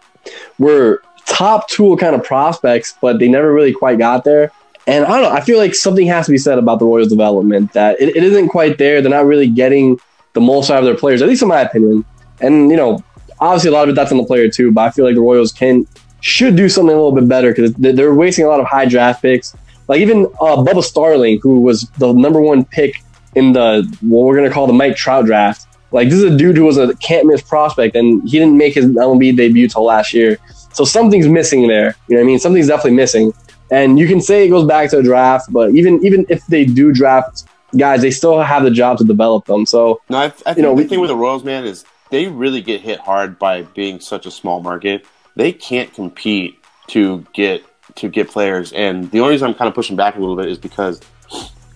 were top tool kind of prospects, but they never really quite got there. And I don't know. I feel like something has to be said about the Royals' development that it, it isn't quite there. They're not really getting the most out of their players, at least in my opinion. And you know, obviously a lot of it that's on the player too, but I feel like the Royals can should do something a little bit better because they're wasting a lot of high draft picks. Like even uh, Bubba Starling, who was the number one pick in the what we're gonna call the Mike Trout draft. Like this is a dude who was a can't miss prospect, and he didn't make his MLB debut till last year. So something's missing there. You know what I mean? Something's definitely missing. And you can say it goes back to the draft, but even even if they do draft guys, they still have the job to develop them. So no, I, I think you know, the thing with the Royals, man, is they really get hit hard by being such a small market. They can't compete to get to get players, and the only reason I'm kind of pushing back a little bit is because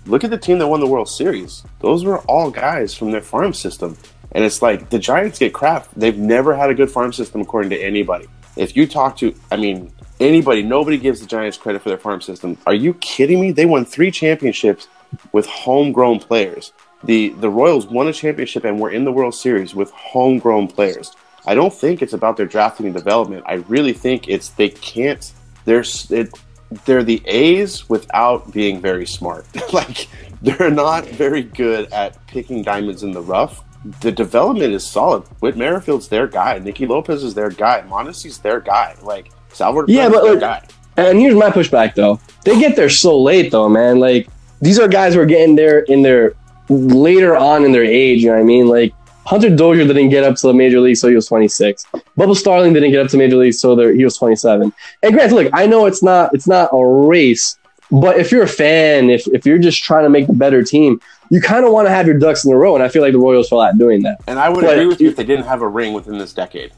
look at the team that won the World Series. Those were all guys from their farm system, and it's like the Giants get crap. They've never had a good farm system according to anybody. If you talk to, I mean, anybody, nobody gives the Giants credit for their farm system. Are you kidding me? They won three championships with homegrown players the the Royals won a championship and were in the World Series with homegrown players. I don't think it's about their drafting and development. I really think it's they can't. They're it, they're the A's without being very smart. like they're not very good at picking diamonds in the rough. The development is solid. Whit Merrifield's their guy. Nicky Lopez is their guy. Mondesi's their guy. Like Salvador yeah, but their guy. And here's my pushback though. They get there so late though, man. Like these are guys who are getting there in their later on in their age. You know what I mean? Like Hunter Dozier didn't get up to the major league, so he was 26. Bubba Starling didn't get up to major league, so he was 27. And granted, look, I know it's not it's not a race, but if you're a fan, if if you're just trying to make the better team, you kind of want to have your ducks in a row, and I feel like the Royals fell out doing that. And I would but, agree with you if they didn't have a ring within this decade.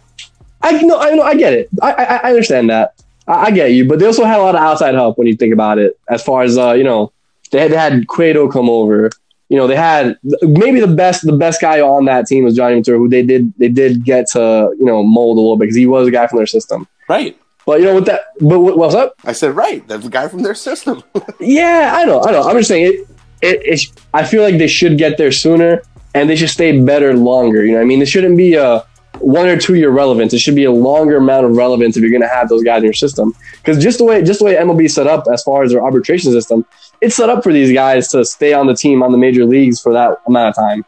I know, I know, I get it. I I, I understand that. I, I, get you, but they also had a lot of outside help when you think about it. As far as uh, you know, they had, they had Cueto come over you know, they had maybe the best the best guy on that team was Johnny Ventura, who they did they did get to you know mold a little bit because he was a guy from their system. Right. But you know, what that, but what- what's up? I said right. That's the guy from their system. Yeah, I know, I know. I'm just saying it. It, it. I feel like they should get there sooner, and they should stay better longer. You know, what I mean, it shouldn't be a one or two year relevance. It should be a longer amount of relevance if you're going to have those guys in your system. Because just the way just the way MLB is set up as far as their arbitration system, it's set up for these guys to stay on the team on the major leagues for that amount of time.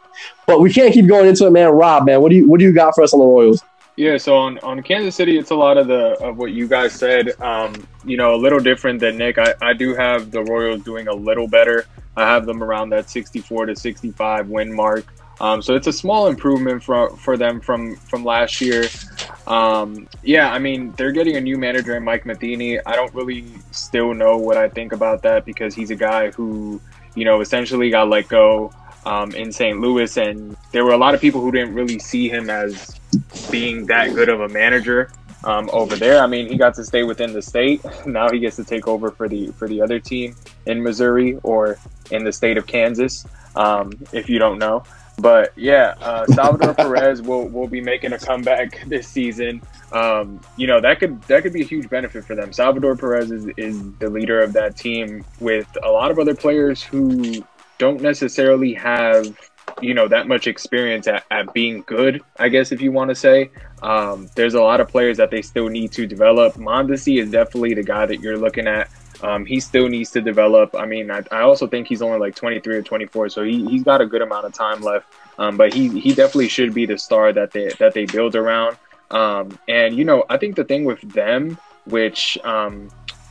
But we can't keep going into it, man. Rob, man, what do you what do you got for us on the Royals? Yeah, so on, on Kansas City, it's a lot of the of what you guys said. Um, you know, a little different than Nick. I, I do have the Royals doing a little better. I have them around that 64 to 65 win mark. Um, so it's a small improvement for for them from from last year. Um, yeah, I mean they're getting a new manager in Mike Matheny. I don't really still know what I think about that because he's a guy who you know essentially got let go um, in St. Louis, and there were a lot of people who didn't really see him as being that good of a manager um, over there. I mean, he got to stay within the state. Now he gets to take over for the for the other team in Missouri or in the state of Kansas, um, if you don't know. But yeah, uh, Salvador Perez will will be making a comeback this season. Um, you know that could that could be a huge benefit for them. Salvador Perez is, is the leader of that team with a lot of other players who don't necessarily have you know that much experience at, at being good i guess if you want to say um, there's a lot of players that they still need to develop mondesi is definitely the guy that you're looking at um, he still needs to develop. I mean I, I also think he's only like 23 or 24 so he, he's got a good amount of time left. Um, but he, he definitely should be the star that they that they build around. Um, and you know i think the thing with them which um,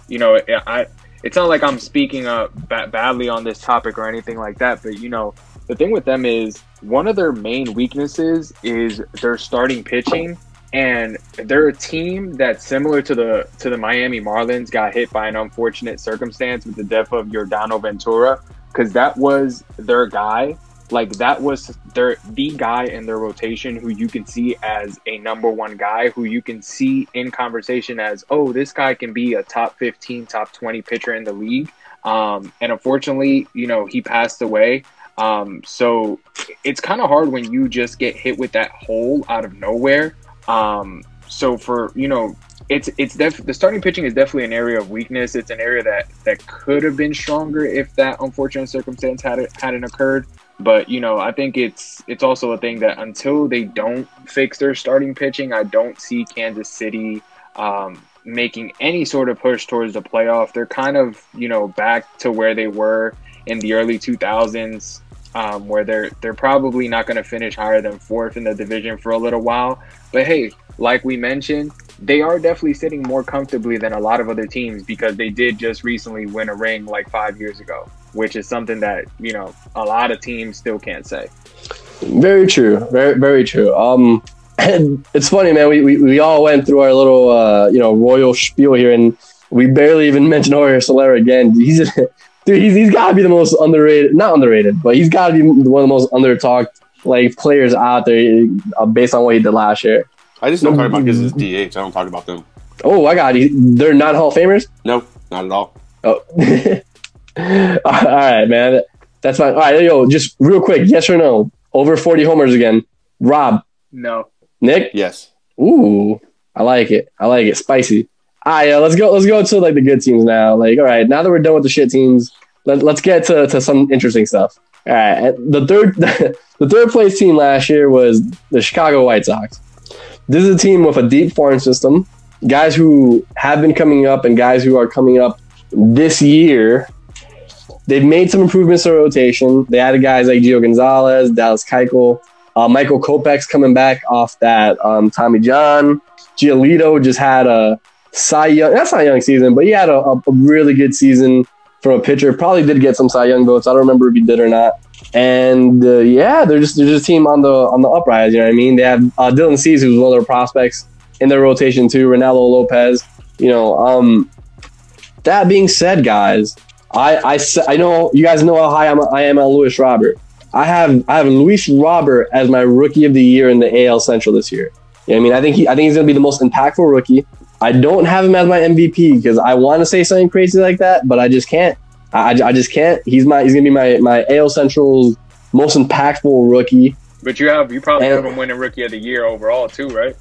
you know i it's not like i'm speaking up ba- badly on this topic or anything like that but you know the thing with them is one of their main weaknesses is their starting pitching and they're a team that's similar to the to the Miami Marlins got hit by an unfortunate circumstance with the death of Yordano Ventura because that was their guy. Like that was their the guy in their rotation who you can see as a number one guy who you can see in conversation as oh this guy can be a top 15 top 20 pitcher in the league. Um, and unfortunately you know he passed away. Um, so it's kind of hard when you just get hit with that hole out of nowhere. Um, so for you know, it's it's def- the starting pitching is definitely an area of weakness. It's an area that that could have been stronger if that unfortunate circumstance had hadn't occurred. But you know, I think it's it's also a thing that until they don't fix their starting pitching, I don't see Kansas City um, making any sort of push towards the playoff. They're kind of you know back to where they were in the early 2000s um, where they're they're probably not going to finish higher than fourth in the division for a little while. But hey, like we mentioned, they are definitely sitting more comfortably than a lot of other teams because they did just recently win a ring like five years ago, which is something that you know a lot of teams still can't say. Very true. Very very true. Um, it's funny, man. We, we, we all went through our little uh, you know royal spiel here, and we barely even mentioned Jorge Soler again. He's dude, he's, he's got to be the most underrated, not underrated, but he's got to be one of the most under talked like players out there uh, based on what he did last year. I just don't talk about because it's DH. I don't talk about them. Oh, I got it. They're not Hall of Famers. No, not at all. Oh, all right, man. That's fine. All right, yo, just real quick, yes or no? Over forty homers again. Rob, No, Nick. Yes. Ooh, I like it. I like it. Spicy. All right, yeah, let's go. Let's go to like the good teams now. Like, all right, now that we're done with the shit teams, let, let's get to, to some interesting stuff. All right, the third the third place team last year was the Chicago White Sox. This is a team with a deep farm system, guys who have been coming up and guys who are coming up this year. They've made some improvements to rotation. They added guys like Gio Gonzalez, Dallas Keuchel, uh, Michael Kopech's coming back off that um, Tommy John. Giolito just had a Cy Young, That's not Young season, but he had a, a really good season from a pitcher. Probably did get some Cy Young votes. I don't remember if he did or not. And uh, yeah, they're just they're just a team on the on the uprise. You know what I mean? They have uh, Dylan Cease, who's one of their prospects in their rotation too. Reynaldo Lopez. You know, um, that being said, guys, I, I I know you guys know how high I'm, I am on Luis Robert. I have I have Luis Robert as my rookie of the year in the AL Central this year. You know I mean? I think he I think he's gonna be the most impactful rookie. I don't have him as my MVP because I want to say something crazy like that, but I just can't. I, I just can't. He's my he's gonna be my my AL Central's most impactful rookie. But you have you probably And- have him winning rookie of the year overall too, right?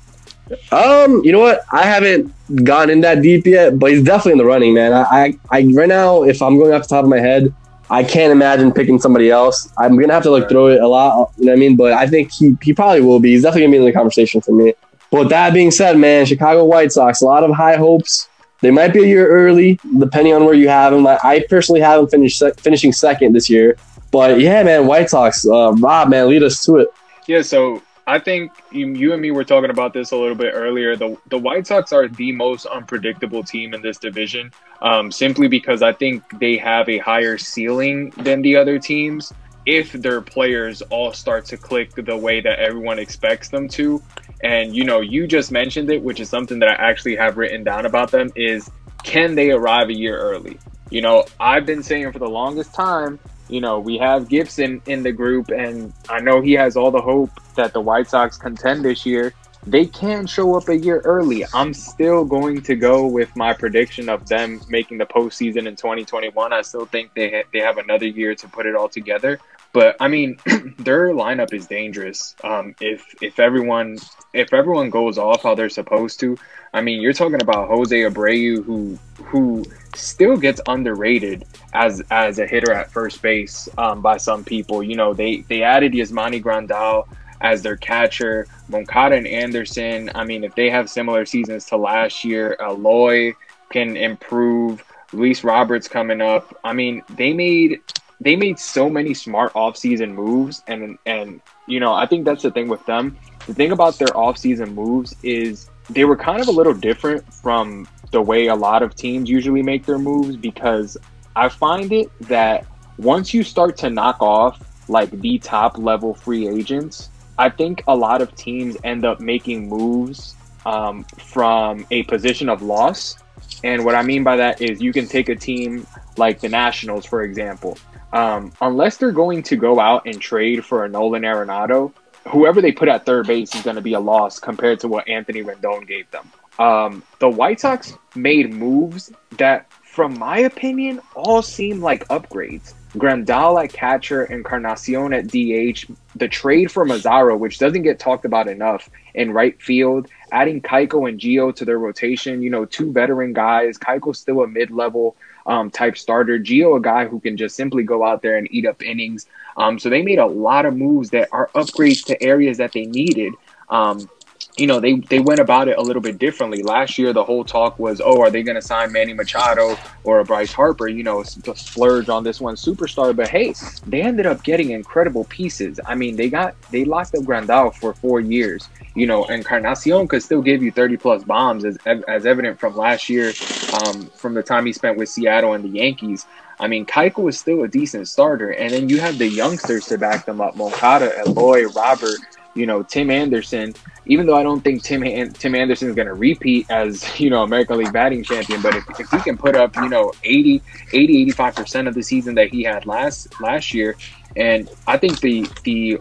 Um, you know what? I haven't gotten in that deep yet, but he's definitely in the running, man. I, I, I right now, if I'm going off the top of my head, I can't imagine picking somebody else. I'm gonna have to like Right. throw it a lot, you know what I mean? But I think he, he probably will be. He's definitely gonna be in the conversation for me. But with that being said, man, Chicago White Sox, a lot of high hopes. They might be a year early, depending on where you have them. I, personally have them finish finishing second this year. But yeah, man, White Sox, uh, Rob, man, lead us to it. Yeah, so I think you, you and me were talking about this a little bit earlier. The the White Sox are the most unpredictable team in this division, um, simply because I think they have a higher ceiling than the other teams. If their players all start to click the way that everyone expects them to, and you know, you just mentioned it, which is something that I actually have written down about them, is can they arrive a year early? You know, I've been saying for the longest time you know, we have Gibson in the group, and I know he has all the hope that the White Sox contend this year. They can show up a year early. I'm still going to go with my prediction of them making the postseason in 2021. I still think they ha- they have another year to put it all together. But I mean, their lineup is dangerous. Um, if if everyone if everyone goes off how they're supposed to, I mean, you're talking about Jose Abreu, who who still gets underrated as as a hitter at first base um, by some people. You know, they they added Yasmani Grandal as their catcher, Moncada and Anderson. I mean, if they have similar seasons to last year, Eloy can improve. Luis Roberts coming up. I mean, they made they made so many smart offseason moves and and you know, I think that's the thing with them. The thing about their offseason moves is they were kind of a little different from the way a lot of teams usually make their moves because I find it that once you start to knock off like the top level free agents, I think a lot of teams end up making moves um, from a position of loss. And what I mean by that is you can take a team like the Nationals, for example. Um, unless they're going to go out and trade for a Nolan Arenado, whoever they put at third base is going to be a loss compared to what Anthony Rendon gave them. Um, the White Sox made moves that, from my opinion, all seem like upgrades. Grandal at catcher, Encarnacion at DH, the trade for Mazara, which doesn't get talked about enough in right field, adding Keiko and Gio to their rotation, you know, two veteran guys. Keiko's still a mid level um, type starter. Gio, a guy who can just simply go out there and eat up innings. Um, so they made a lot of moves that are upgrades to areas that they needed. Um, you know, they, they went about it a little bit differently. Last year, the whole talk was, oh, are they going to sign Manny Machado or a Bryce Harper? You know, splurge on this one superstar. But hey, they ended up getting incredible pieces. I mean, they got they locked up Grandal for four years. You know, Encarnacion could still give you 30 plus bombs, as as evident from last year, um, from the time he spent with Seattle and the Yankees. I mean, Keiko is still a decent starter, and then you have the youngsters to back them up: Moncada, Eloy, Robert. You know, Tim Anderson. Even though I don't think Tim Tim Anderson is going to repeat as you know American League batting champion, but if, if he can put up you know 80, 80 85 percent of the season that he had last last year, and I think the the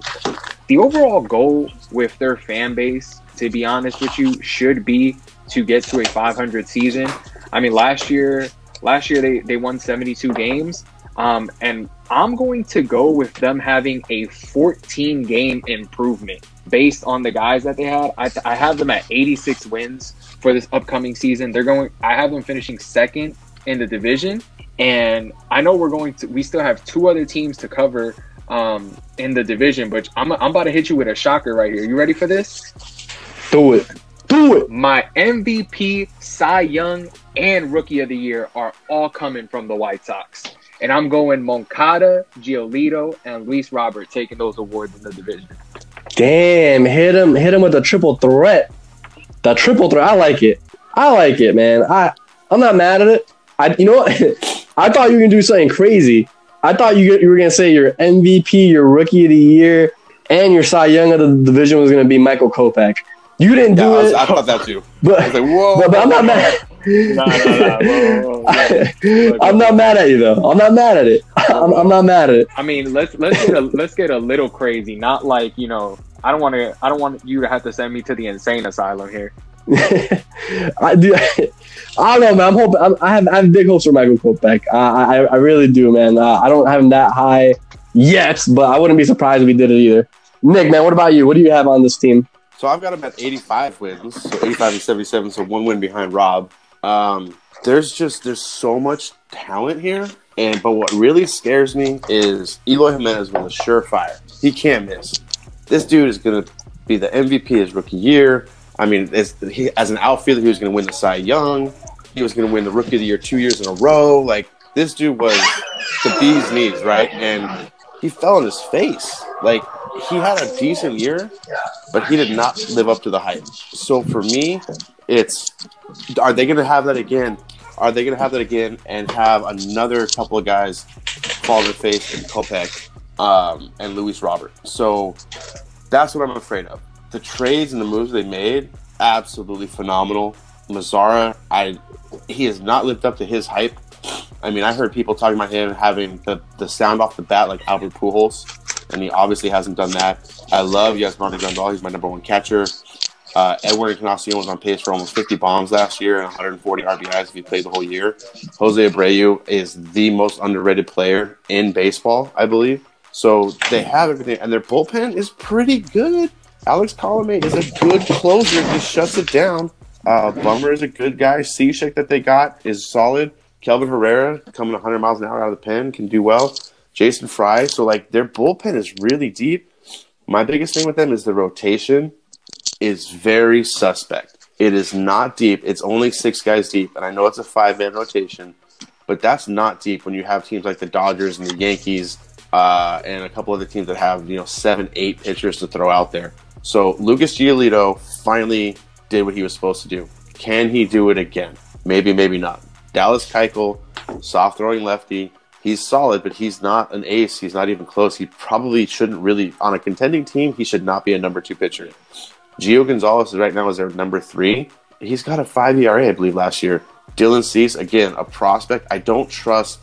the overall goal with their fan base, to be honest with you, should be to get to a 500 season. I mean, last year, last year they, they won 72 games. Um, and I'm going to go with them having a 14 game improvement based on the guys that they had. I, I have them at 86 wins for this upcoming season. They're going, I have them finishing second in the division. And I know we're going to, we still have two other teams to cover um, in the division, but I'm, I'm about to hit you with a shocker right here. You ready for this? Do it. Do it. My MVP, Cy Young, and Rookie of the Year are all coming from the White Sox. And I'm going Moncada, Giolito, and Luis Robert taking those awards in the division. Damn, hit him, hit him with a triple threat. The triple threat, I like it. I like it, man. I I'm not mad at it. I you know what? I thought you were gonna do something crazy. I thought you you were gonna say your MVP, your Rookie of the Year, and your Cy Young of the division was gonna be Michael Kopech. You didn't Yeah, do I, was, it, I thought that too. I was but, like, whoa. but but I'm not mad. No, no, no. Whoa, whoa, whoa. I'm not mad at you though. I'm not mad at it. I'm, I'm not mad at it. I mean, let's let's get a let's get a little crazy. Not like you know. I don't want to. I don't want you to have to send me to the insane asylum here. I do. I don't know, man. I'm hoping. I'm, I have I have big hopes for Michael Kopech. Uh, I I really do, man. Uh, I don't have him that high yet, but I wouldn't be surprised if he did it either. Nick, man, what about you? What do you have on this team? So I've got him at 85 wins, so 85 and 77, so one win behind Rob. Um, there's just there's so much talent here, and but what really scares me is Eloy Jimenez was a surefire. He can't miss. This dude is gonna be the MVP his rookie year. I mean, as, he, as an outfielder, he was to win the Cy Young. He was to win the Rookie of the Year two years in a row. Like this dude was the bee's knees, right? And he fell on his face. Like he had a decent year, but he did not live up to the hype. So for me, it's are they going to have that again? Are they going to have that again and have another couple of guys fall on their face in Kopech um, and Luis Robert? So that's what I'm afraid of. The trades and the moves they made, absolutely phenomenal. Mazara, I he has not lived up to his hype. I mean, I heard people talking about him having the, the sound off the bat like Albert Pujols, and he obviously hasn't done that. I love Yasmani Grandal. He's my number one catcher. Uh, Edwin Encarnacion was on pace for almost 50 bombs last year and 140 RBIs if he played the whole year. Jose Abreu is the most underrated player in baseball, I believe. So they have everything, and their bullpen is pretty good. Alex Colomé is a good closer, He shuts it down. Uh, Bummer is a good guy. Cishek that they got is solid. Kelvin Herrera coming 100 miles an hour out of the pen can do well. Jason Fry. So like their bullpen is really deep. My biggest thing with them is the rotation is very suspect. It is not deep. It's only six guys deep, and I know it's a five man rotation, but that's not deep when you have teams like the Dodgers and the Yankees uh, and a couple other teams that have you know seven, eight pitchers to throw out there. So Lucas Giolito finally did what he was supposed to do. Can he do it again? Maybe, maybe not. Dallas Keuchel, soft throwing lefty. He's solid, but he's not an ace. He's not even close. He probably shouldn't really, on a contending team, he should not be a number two pitcher. Gio Gonzalez right now is their number three. He's got a five ERA, I believe, last year. Dylan Cease, again, a prospect. I don't trust.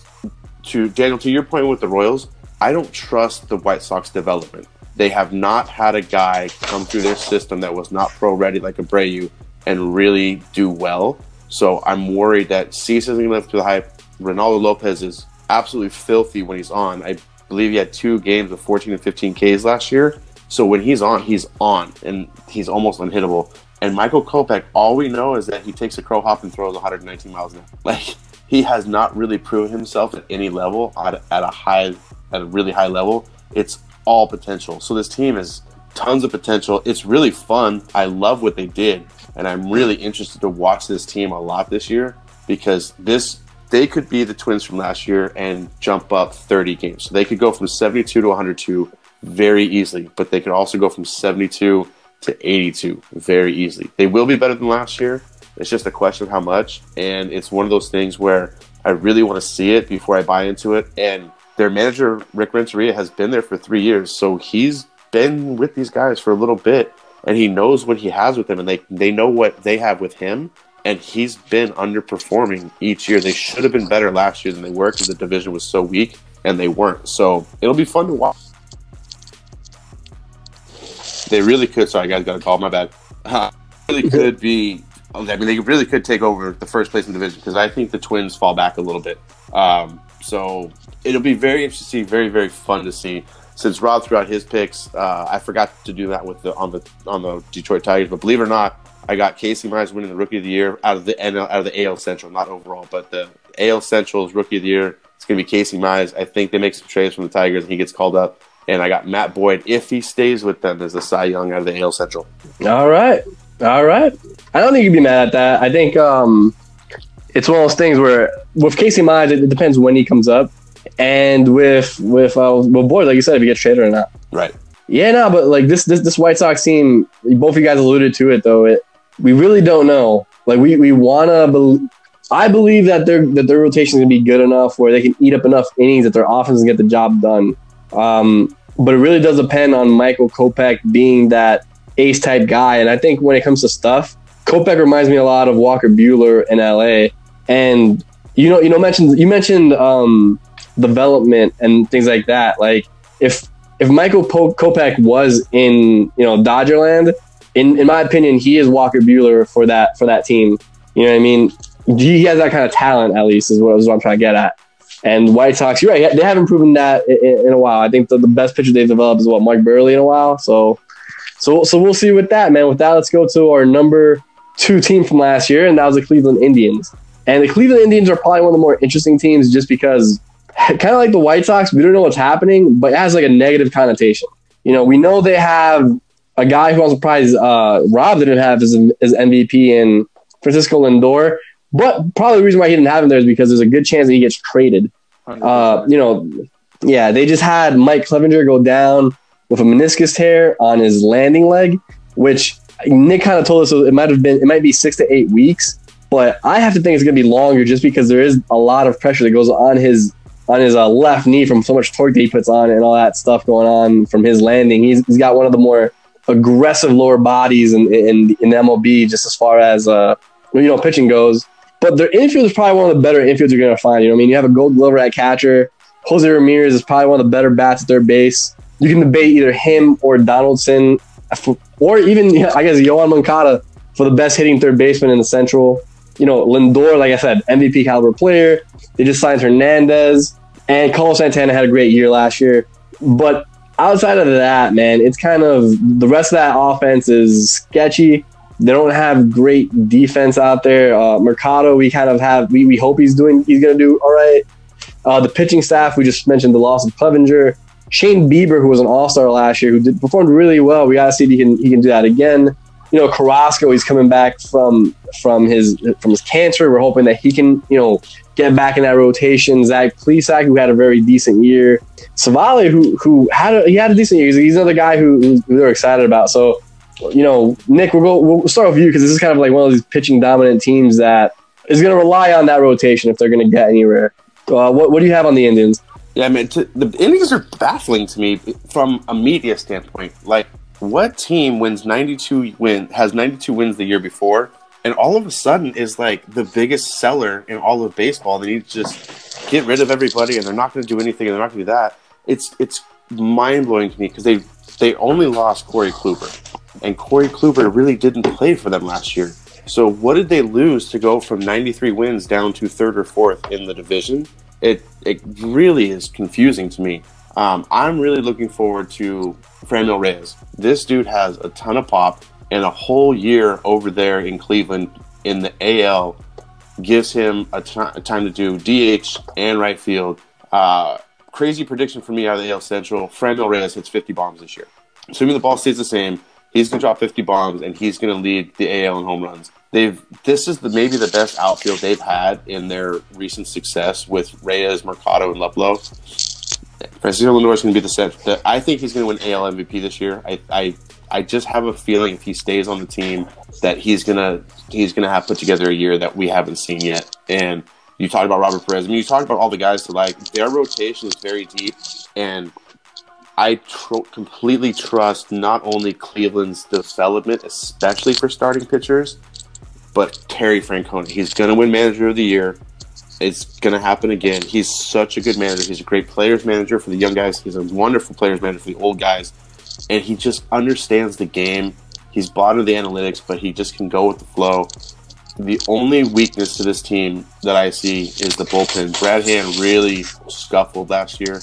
To Daniel, to your point with the Royals, I don't trust the White Sox development. They have not had a guy come through their system that was not pro ready like Abreu and really do well. So I'm worried that Cease isn't going to live to the hype. Reynaldo Lopez is absolutely filthy when he's on. I believe he had two games of 14 and 15 Ks last year. So when he's on, he's on, and he's almost unhittable. And Michael Kopech, all we know is that he takes a crow hop and throws 119 miles an hour. Like he has not really proven himself at any level at, at a high, at a really high level. It's all potential. So this team has tons of potential. It's really fun. I love what they did, and I'm really interested to watch this team a lot this year because this they could be the Twins from last year and jump up 30 games. So they could go from 72 to 102 very easily, but they could also go from 72 to 82 very easily. They will be better than last year. It's just a question of how much, and it's one of those things where I really want to see it before I buy into it. And their manager Rick Renteria has been there for three years, so he's been with these guys for a little bit, and he knows what he has with them, and they they know what they have with him. And he's been underperforming each year. They should have been better last year than they were because the division was so weak, and they weren't. So it'll be fun to watch. They really could. Sorry, guys, got a call. My bad. Uh, really could be. I mean, they really could take over the first place in the division because I think the Twins fall back a little bit. Um, so it'll be very interesting, very very fun to see. Since Rob threw out his picks, uh, I forgot to do that with the on the on the Detroit Tigers. But believe it or not, I got Casey Mize winning the Rookie of the Year out of the NL, out of the AL Central, not overall, but the AL Central's Rookie of the Year. It's going to be Casey Mize. I think they make some trades from the Tigers, and he gets called up. And I got Matt Boyd if he stays with them as the Cy Young out of the AL Central. All right, all right. I don't think you'd be mad at that. I think um, it's one of those things where with Casey Mize, it, depends when he comes up, and with with uh, well, Boyd, like you said, if he gets traded or not. Right. Yeah, no, but like this this this White Sox team, both of you guys alluded to it though. It we really don't know. Like we we wanna believe. I believe that their that their rotation is gonna be good enough where they can eat up enough innings that their offense can get the job done. Um, but it really does depend on Michael Kopech being that ace type guy. And I think when it comes to stuff, Kopech reminds me a lot of Walker Buehler in LA. And you know, you know, mentioned you mentioned um, development and things like that. Like if if Michael Kopech was in you know Dodgerland, in in my opinion, he is Walker Buehler for that for that team. You know what I mean? He has that kind of talent, at least, is what, is what I'm trying to get at. And White Sox, you're right, they haven't proven that in, in a while. I think the, the best pitcher they've developed is what Mike Buehrle in a while. So, so, so we'll see with that, man. With that, let's go to our number two team from last year, and that was the Cleveland Indians. And the Cleveland Indians are probably one of the more interesting teams, just because, kind of like the White Sox, we don't know what's happening, but it has like a negative connotation. You know, we know they have a guy who I'm surprised uh, Rob didn't have as, as MVP in Francisco Lindor. But probably the reason why he didn't have him there is because there's a good chance that he gets traded. Uh, you know, yeah, they just had Mike Clevinger go down with a meniscus tear on his landing leg, which Nick kind of told us it might have been it might be six to eight weeks. But I have to think it's going to be longer just because there is a lot of pressure that goes on his on his uh, left knee from so much torque that he puts on and all that stuff going on from his landing. He's, he's got one of the more aggressive lower bodies in, in, in MLB just as far as uh, you know pitching goes. But their infield is probably one of the better infields you're going to find. You know, I mean, you have a Gold Glover at catcher. Jose Ramirez is probably one of the better bats at third base. You can debate either him or Donaldson, or even I guess Yoan Moncada for the best hitting third baseman in the Central. You know, Lindor, like I said, MVP caliber player. They just signed Hernandez, and Carlos Santana had a great year last year. But outside of that, man, it's kind of the rest of that offense is sketchy. They don't have great defense out there. Uh, Mercado, we kind of have. We, we hope he's doing. He's going to do all right. Uh, the pitching staff, we just mentioned the loss of Clevinger. Shane Bieber, who was an All Star last year, who did, performed really well. We got to see if he can he can do that again. You know, Carrasco, he's coming back from from his from his cancer. We're hoping that he can you know get back in that rotation. Zach Plesac, who had a very decent year. Civale, who who had a, he had a decent year. He's another guy who, who they're excited about. So, you know, Nick, we'll go. We'll start with you because this is kind of like one of these pitching dominant teams that is going to rely on that rotation if they're going to get anywhere. Uh, what what do you have on the Indians? Yeah, I mean, to, the Indians are baffling to me from a media standpoint. Like, what team wins 92 win has 92 wins the year before and all of a sudden is like the biggest seller in all of baseball. They need to just get rid of everybody, and they're not going to do anything, and they're not going to do that. It's it's mind blowing to me because they they only lost Corey Kluber, and Corey Kluber really didn't play for them last year. So what did they lose to go from 93 wins down to third or fourth in the division? It it really is confusing to me. Um, I'm really looking forward to Franmil Reyes. This dude has a ton of pop and a whole year over there in Cleveland in the AL gives him a, t- a time to do DH and right field. Uh, crazy prediction for me out of the AL Central. Franmil Reyes hits 50 bombs this year. Assuming the ball stays the same, he's going to drop 50 bombs and he's going to lead the AL in home runs. They've this is the maybe the best outfield they've had in their recent success with Reyes, Mercado, and Luplow. Francisco Lindor is going to be the set. I think he's going to win AL MVP this year. I, I I just have a feeling if he stays on the team that he's gonna he's gonna have put together a year that we haven't seen yet. And you talked about Robert Perez. I mean, you talked about all the guys to like. Their rotation is very deep, and I tr- completely trust not only Cleveland's development, especially for starting pitchers, but Terry Francona. He's gonna win Manager of the Year. It's gonna happen again. He's such a good manager. He's a great players manager for the young guys. He's a wonderful players manager for the old guys and he just understands the game. He's bought into the analytics, but he just can go with the flow. The only weakness to this team that I see is the bullpen. Brad Hand really scuffled last year,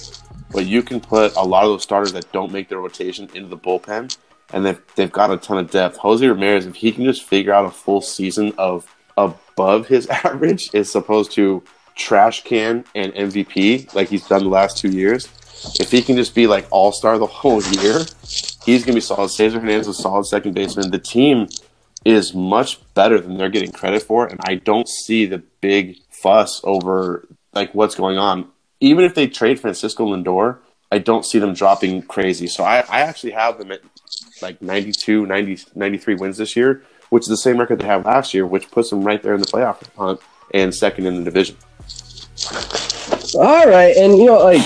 but you can put a lot of those starters that don't make their rotation into the bullpen, and they've, they've got a ton of depth. Jose Ramirez, if he can just figure out a full season of above his average, is supposed to trash can and MVP like he's done the last two years, if he can just be like all star the whole year, he's gonna be solid. Cesar Hernandez is a solid second baseman. The team is much better than they're getting credit for, and I don't see the big fuss over like what's going on. Even if they trade Francisco Lindor, I don't see them dropping crazy. So I, I actually have them at like 92, 90, 93 wins this year, which is the same record they had last year, which puts them right there in the playoff hunt and second in the division. All right, and you know, like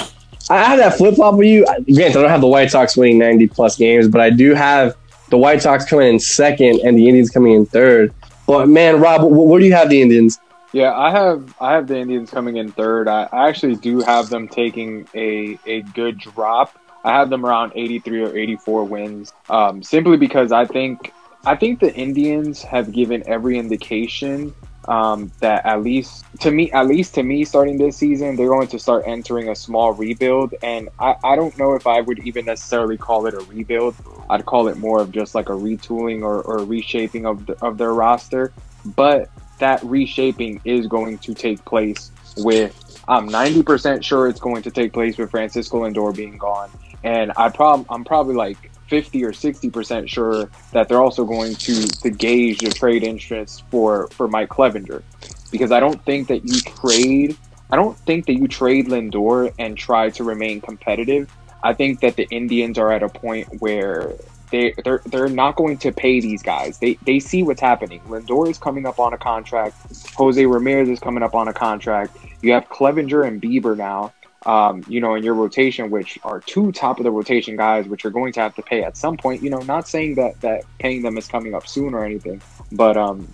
I have that flip flop with you. Granted, I don't have the White Sox winning 90 plus games, but I do have the White Sox coming in second and the Indians coming in third. But man, Rob, where do you have the Indians? Yeah, I have I have the Indians coming in third. I, I actually do have them taking a a good drop. I have them around 83 or 84 wins, um, simply because I think I think the Indians have given every indication um, that at least to me, at least to me, starting this season, they're going to start entering a small rebuild. And I, I don't know if I would even necessarily call it a rebuild. I'd call it more of just like a retooling or, or reshaping of the, of their roster. But that reshaping is going to take place with. I'm 90% sure it's going to take place with Francisco Lindor being gone, and I prob I'm probably like 50 or 60 percent sure that they're also going to to gauge the trade interest for for Mike Clevinger because I don't think that you trade I don't think that you trade Lindor and try to remain competitive. I think that the Indians are at a point where they they're they're not going to pay these guys. They they see what's happening. Lindor is coming up on a contract. Jose Ramirez is coming up on a contract. You have Clevinger and Bieber now um, you know, in your rotation, which are two top of the rotation guys, which you're going to have to pay at some point. You know, not saying that that paying them is coming up soon or anything, but um,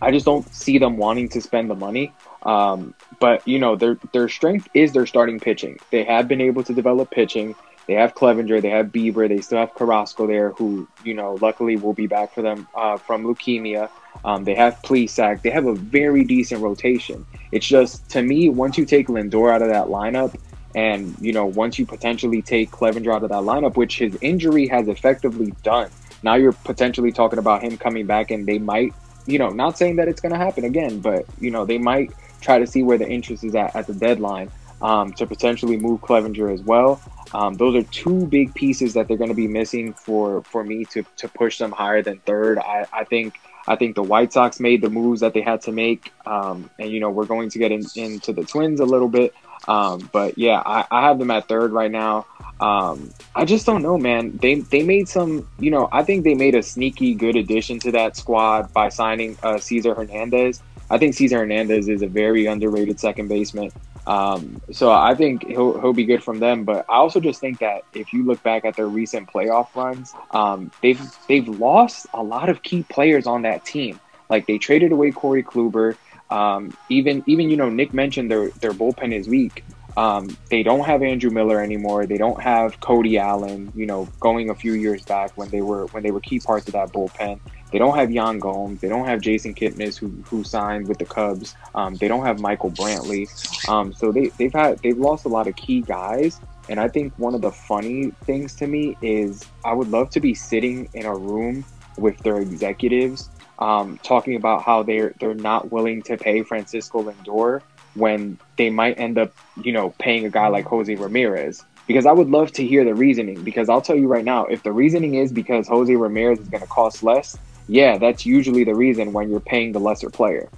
I just don't see them wanting to spend the money. Um, but you know, their their strength is their starting pitching. They have been able to develop pitching. They have Clevinger, they have Bieber, they still have Carrasco there, who you know, luckily will be back for them uh, from leukemia. Um, they have Plesac. They have a very decent rotation. It's just to me, once you take Lindor out of that lineup, and, you know, once you potentially take Clevinger out of that lineup, which his injury has effectively done, now you're potentially talking about him coming back and they might, you know, not saying that it's going to happen again, but, you know, they might try to see where the interest is at at the deadline um, to potentially move Clevinger as well. Um, those are two big pieces that they're going to be missing for for me to to push them higher than third. I, I think I think the White Sox made the moves that they had to make, um, and you know we're going to get in, into the Twins a little bit. Um, but yeah, I, I, have them at third right now. Um, I just don't know, man. They they made some, you know, I think they made a sneaky good addition to that squad by signing uh, Cesar Hernandez. I think Cesar Hernandez is a very underrated second baseman. Um, so I think he'll he'll be good from them. But I also just think that if you look back at their recent playoff runs, um, they've they've lost a lot of key players on that team. Like they traded away Corey Kluber. Um, even even you know Nick mentioned their their bullpen is weak. Um, they don't have Andrew Miller anymore. They don't have Cody Allen. You know, going a few years back when they were when they were key parts of that bullpen. They don't have Yan Gomes. They don't have Jason Kipnis, who who signed with the Cubs. Um, they don't have Michael Brantley. Um, so they they've had they've lost a lot of key guys. And I think one of the funny things to me is I would love to be sitting in a room with their executives um, talking about how they're they're not willing to pay Francisco Lindor when they might end up, you know, paying a guy like Jose Ramirez. Because I would love to hear the reasoning. Because I'll tell you right now, if the reasoning is because Jose Ramirez is going to cost less, yeah, that's usually the reason when you're paying the lesser player.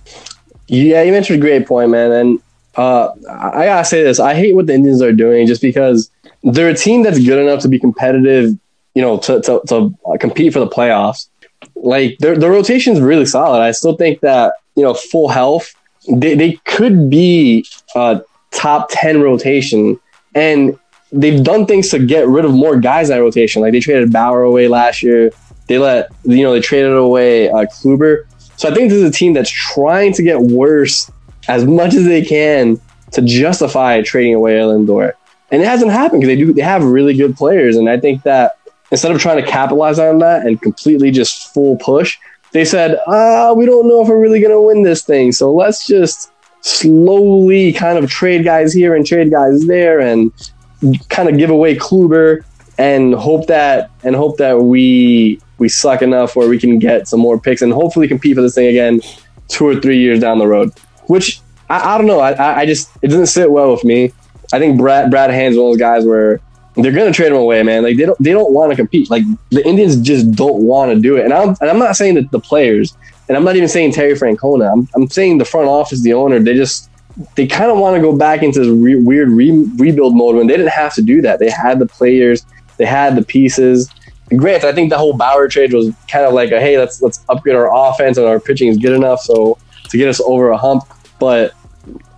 Yeah, you mentioned a great point, man. And uh, I gotta say this: I hate what the Indians are doing, just because they're a team that's good enough to be competitive, you know, to to, to compete for the playoffs like their the rotation's really solid. I still think that you know full health they they could be a top ten rotation, and they've done things to get rid of more guys in that rotation. Like they traded Bauer away last year. They let you know they traded away uh, Kluber. So I think this is a team that's trying to get worse as much as they can to justify trading away Lindor. And it hasn't happened because they do they have really good players, and I think that instead of trying to capitalize on that and completely just full push, they said, ah, we don't know if we're really going to win this thing. So let's just slowly kind of trade guys here and trade guys there and kind of give away Kluber and hope that and hope that we we suck enough where we can get some more picks and hopefully compete for this thing again two or three years down the road. Which I, I don't know. I, I just it doesn't sit well with me. I think Brad Brad Hand's one of those guys where they're gonna trade him away, man. Like they don't they don't want to compete. Like the Indians just don't want to do it. And I'm and I'm not saying that the players, and I'm not even saying Terry Francona. I'm I'm saying the front office, the owner. They just they kind of want to go back into this re- weird re- rebuild mode when they didn't have to do that. They had the players, they had the pieces. Great. I think the whole Bauer trade was kind of like a hey, let's let's upgrade our offense and our pitching is good enough so to get us over a hump. But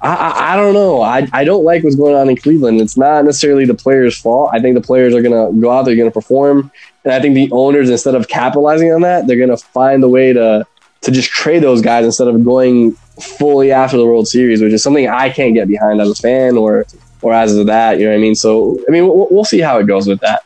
I, I, don't know. I, I don't like what's going on in Cleveland. It's not necessarily the players' fault. I think the players are going to go out, they're going to perform. And I think the owners, instead of capitalizing on that, they're going to find a way to, to just trade those guys instead of going fully after the World Series, which is something I can't get behind as a fan or, or as of that. You know what I mean? So, I mean, we'll, we'll see how it goes with that.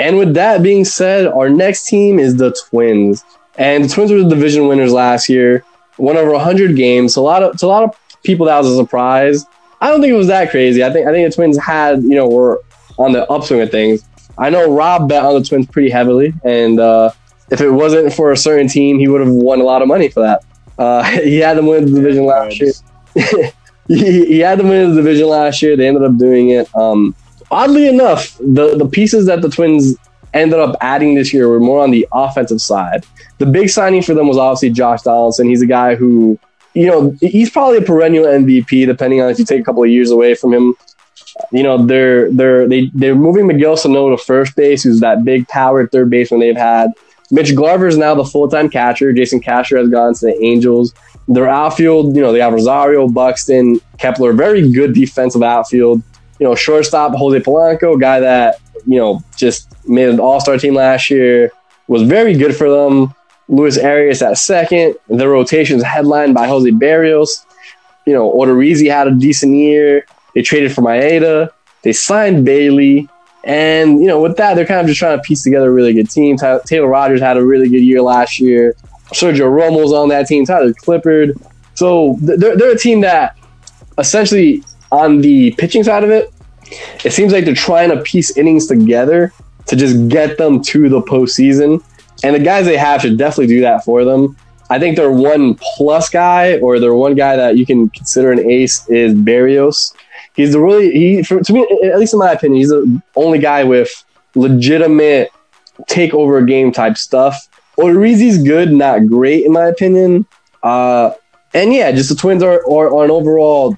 And with that being said, our next team is the Twins. And the Twins were the division winners last year, won over 100 games. So a lot of to a lot of people that was a surprise. I don't think it was that crazy. I think I think the Twins had, you know, were on the upswing of things. I know Rob bet on the Twins pretty heavily, and uh, if it wasn't for a certain team, he would have won a lot of money for that. Uh, he had them win the division last year. he, he, had them win the division last year. They ended up doing it. Um, oddly enough, the the pieces that the Twins ended up adding this year were more on the offensive side. The big signing for them was obviously Josh Donaldson. He's a guy who, you know, he's probably a perennial MVP, depending on if you take a couple of years away from him. You know, they're they're they they're moving Miguel Sano to first base, who's that big power third baseman they've had. Mitch Garver is now the full time catcher. Jason Castro has gone to the Angels. Their outfield, you know, they have Rosario, Buxton, Kepler, very good defensive outfield. You know, shortstop Jose Polanco, guy that you know just made an All Star team last year, was very good for them. Luis Arraez at second. The rotation's headlined by Jose Berrios. You know, Odorizzi had a decent year. They traded for Maeda. They signed Bailey. And, you know, with that, they're kind of just trying to piece together a really good team. Taylor Rogers had a really good year last year. Sergio Romo's on that team. Tyler Clippard. So they're, they're a team that essentially on the pitching side of it, it seems like they're trying to piece innings together to just get them to the postseason. And the guys they have should definitely do that for them. I think their one plus guy or their one guy that you can consider an ace is Berrios. He's the really he for, to me at least in my opinion he's the only guy with legitimate take over game type stuff. Odorizzi's good, not great in my opinion. Uh, and yeah, just the Twins are, are, are an overall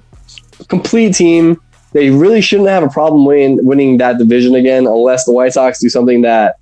complete team. They really shouldn't have a problem winning winning that division again, unless the White Sox do something that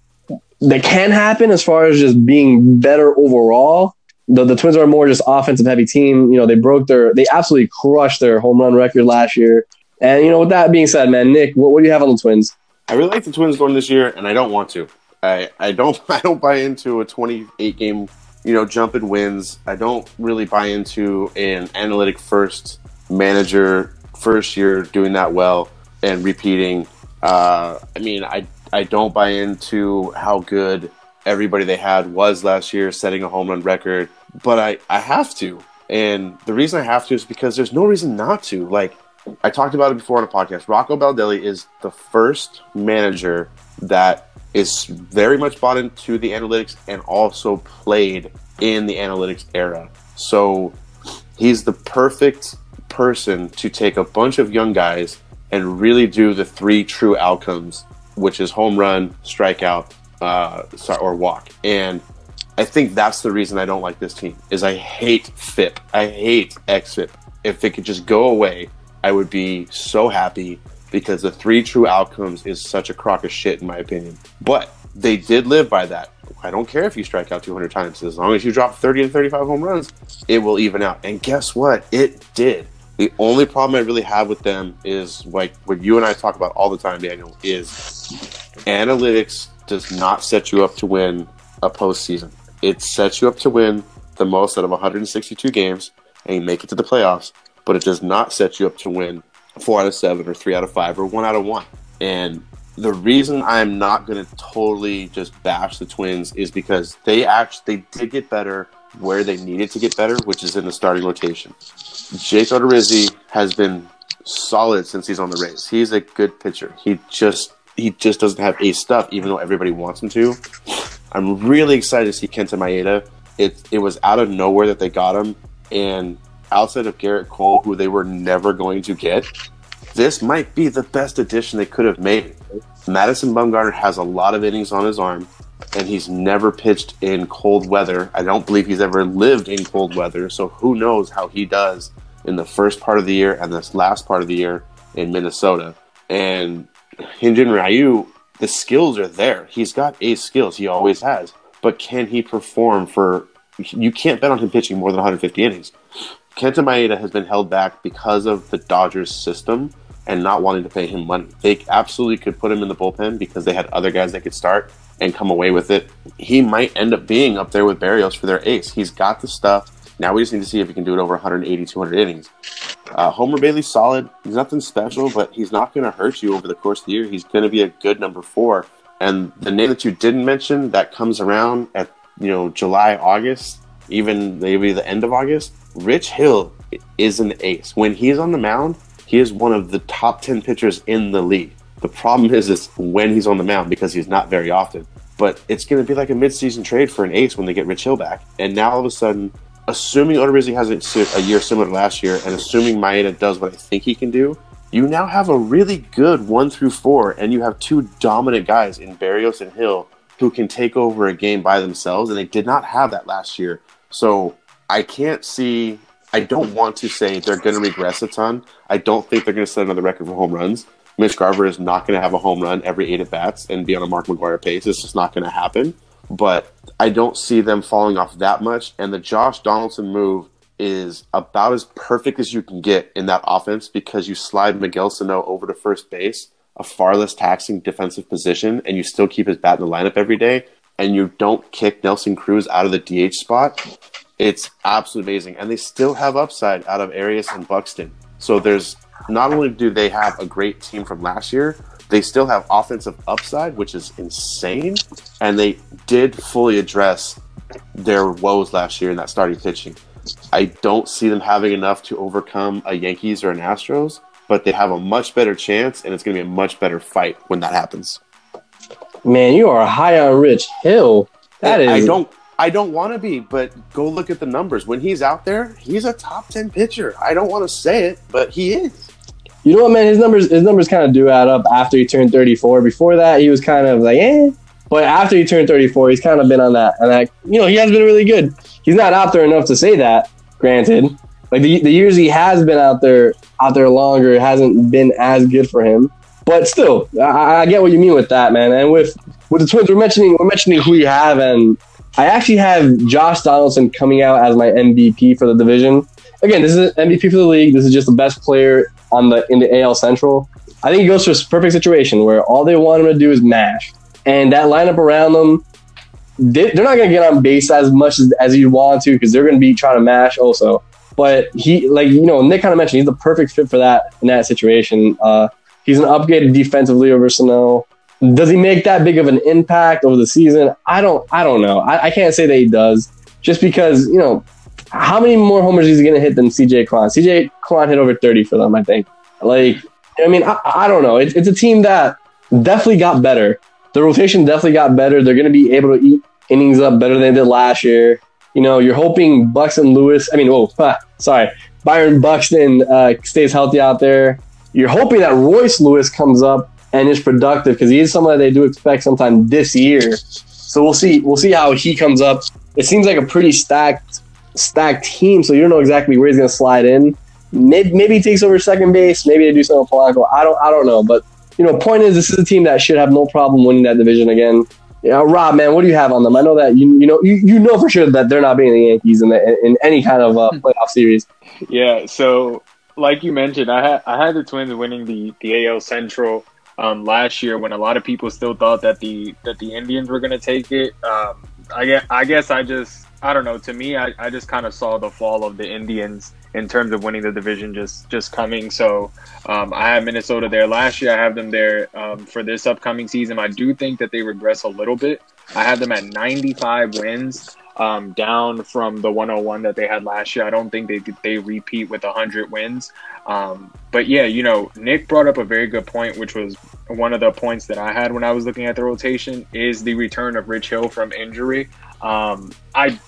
that can happen as far as just being better overall. The, the Twins are more just offensive heavy team. You know, they broke their, they absolutely crushed their home run record last year. And you know, with that being said, man, Nick, what, what do you have on the Twins? I really like the Twins going this year, and I don't want to. I, I don't I don't buy into a 28 game you know jump in wins. I don't really buy into an analytic first manager first year doing that well and repeating. Uh, I mean, I I don't buy into how good everybody they had was last year, setting a home run record. But I I have to, and the reason I have to is because there's no reason not to. Like I talked about it before on a podcast. Rocco Baldelli is the first manager that is very much bought into the analytics and also played in the analytics era. So he's the perfect person to take a bunch of young guys and really do the three true outcomes, which is home run, strikeout, uh, or walk. And I think that's the reason I don't like this team is I hate FIP. I hate XFIP. If it could just go away, I would be so happy because the three true outcomes is such a crock of shit in my opinion. But they did live by that. I don't care if you strike out 200 times as long as you drop 30 to 35 home runs, it will even out. And guess what? It did. The only problem I really have with them is like what you and I talk about all the time, Daniel, is analytics does not set you up to win a postseason. It sets you up to win the most out of 162 games and you make it to the playoffs, but it does not set you up to win four out of seven or three out of five or one out of one. And the reason I'm not going to totally just bash the Twins is because they actually they did get better where they needed to get better, which is in the starting rotation. Jake Odorizzi has been solid since he's on the Rays. He's a good pitcher. He just he just doesn't have ace stuff, even though everybody wants him to. I'm really excited to see Kenta Maeda. It it was out of nowhere that they got him, and outside of Gerrit Cole, who they were never going to get, this might be the best addition they could have made. Madison Bumgarner has a lot of innings on his arm and he's never pitched in cold weather. I don't believe he's ever lived in cold weather, so who knows how he does in the first part of the year and this last part of the year in Minnesota. And Hyun-Jin Ryu, the skills are there. He's got ace skills, he always has. But can he perform for you can't bet on him pitching more than 150 innings. Kenta Maeda has been held back because of the Dodgers system and not wanting to pay him money. They absolutely could put him in the bullpen because they had other guys that could start and come away with it. He might end up being up there with Berrios for their ace. He's got the stuff. Now we just need to see if he can do it over 180, 200 innings. Uh, Homer Bailey's solid. He's nothing special, but he's not going to hurt you over the course of the year. He's going to be a good number four. And the name that you didn't mention that comes around at you know July, August, even maybe the end of August, Rich Hill is an ace. When he's on the mound, he is one of the top ten pitchers in the league. The problem is is when he's on the mound because he's not very often. But it's going to be like a midseason trade for an ace when they get Rich Hill back. And now all of a sudden, assuming Odorizzi has a, year similar to last year, and assuming Maeda does what I think he can do, you now have a really good one through four, and you have two dominant guys in Berrios and Hill who can take over a game by themselves, and they did not have that last year. So I can't see. I don't want to say they're going to regress a ton. I don't think they're going to set another record for home runs. Mitch Garver is not going to have a home run every eight at bats and be on a Mark McGwire pace. It's just not going to happen. But I don't see them falling off that much. And the Josh Donaldson move is about as perfect as you can get in that offense because you slide Miguel Sano over to first base, a far less taxing defensive position, and you still keep his bat in the lineup every day, and you don't kick Nelson Cruz out of the DH spot. It's absolutely amazing. And they still have upside out of Arraez and Buxton. So there's not only do they have a great team from last year, they still have offensive upside, which is insane. And they did fully address their woes last year in that starting pitching. I don't see them having enough to overcome a Yankees or an Astros, but they have a much better chance, and it's going to be a much better fight when that happens. Man, you are high on Rich Hill. That is. I don't. I don't want to be, but go look at the numbers. When he's out there, he's a top ten pitcher. I don't want to say it, but he is. You know what, man? His numbers, his numbers kind of do add up after he turned 34. Before that, he was kind of like, eh. But after he turned 34, he's kind of been on that, and that, you know, he has been really good. He's not out there enough to say that. Granted, like the, the years he has been out there, out there longer, hasn't been as good for him. But still, I, I get what you mean with that, man. And with with the Twins, we're mentioning we're mentioning who you have, and I actually have Josh Donaldson coming out as my MVP for the division. Again, this is MVP for the league. This is just the best player on the in the AL Central. I think he goes to a perfect situation where all they want him to do is mash, and that lineup around them, they, are not going to get on base as much as, as you want to because they're going to be trying to mash also. But he, like you know, Nick kind of mentioned, he's the perfect fit for that in that situation. Uh, he's an upgraded defensively over Sano. Does he make that big of an impact over the season? I don't. I don't know. I, I can't say that he does, just because you know how many more homers is he going to hit than CJ Cron? CJ Cron hit over 30 for them, I think. Like, I mean, I, I don't know. It, it's a team that definitely got better. The rotation definitely got better. They're going to be able to eat innings up better than they did last year. You know, you're hoping Buxton Lewis, I mean, oh, sorry, Byron Buxton uh, stays healthy out there. You're hoping that Royce Lewis comes up and is productive because he is someone that they do expect sometime this year. So we'll see. We'll see how he comes up. It seems like a pretty stacked stacked team, so you don't know exactly where he's going to slide in. Maybe, maybe he takes over second base. Maybe they do something with Polanco. I don't, I don't know. But you know, point is, this is a team that should have no problem winning that division again. You know, Rob, man, what do you have on them? I know that you, you know, you, you know for sure that they're not beating the Yankees in, the, in any kind of uh, playoff series. Yeah. So, like you mentioned, I had I had the Twins winning the the AL Central. Um, last year when a lot of people still thought that the that the Indians were going to take it. Um, I guess I guess I just I don't know. To me, I, I just kind of saw the fall of the Indians in terms of winning the division just just coming. So um, I have Minnesota there last year. I have them there um, for this upcoming season. I do think that they regress a little bit. I have them at 95 wins, um, down from the 101 that they had last year. I don't think they they repeat with 100 wins. Um, but yeah, you know, Nick brought up a very good point, which was one of the points that I had when I was looking at the rotation is the return of Rich Hill from injury. Um, I,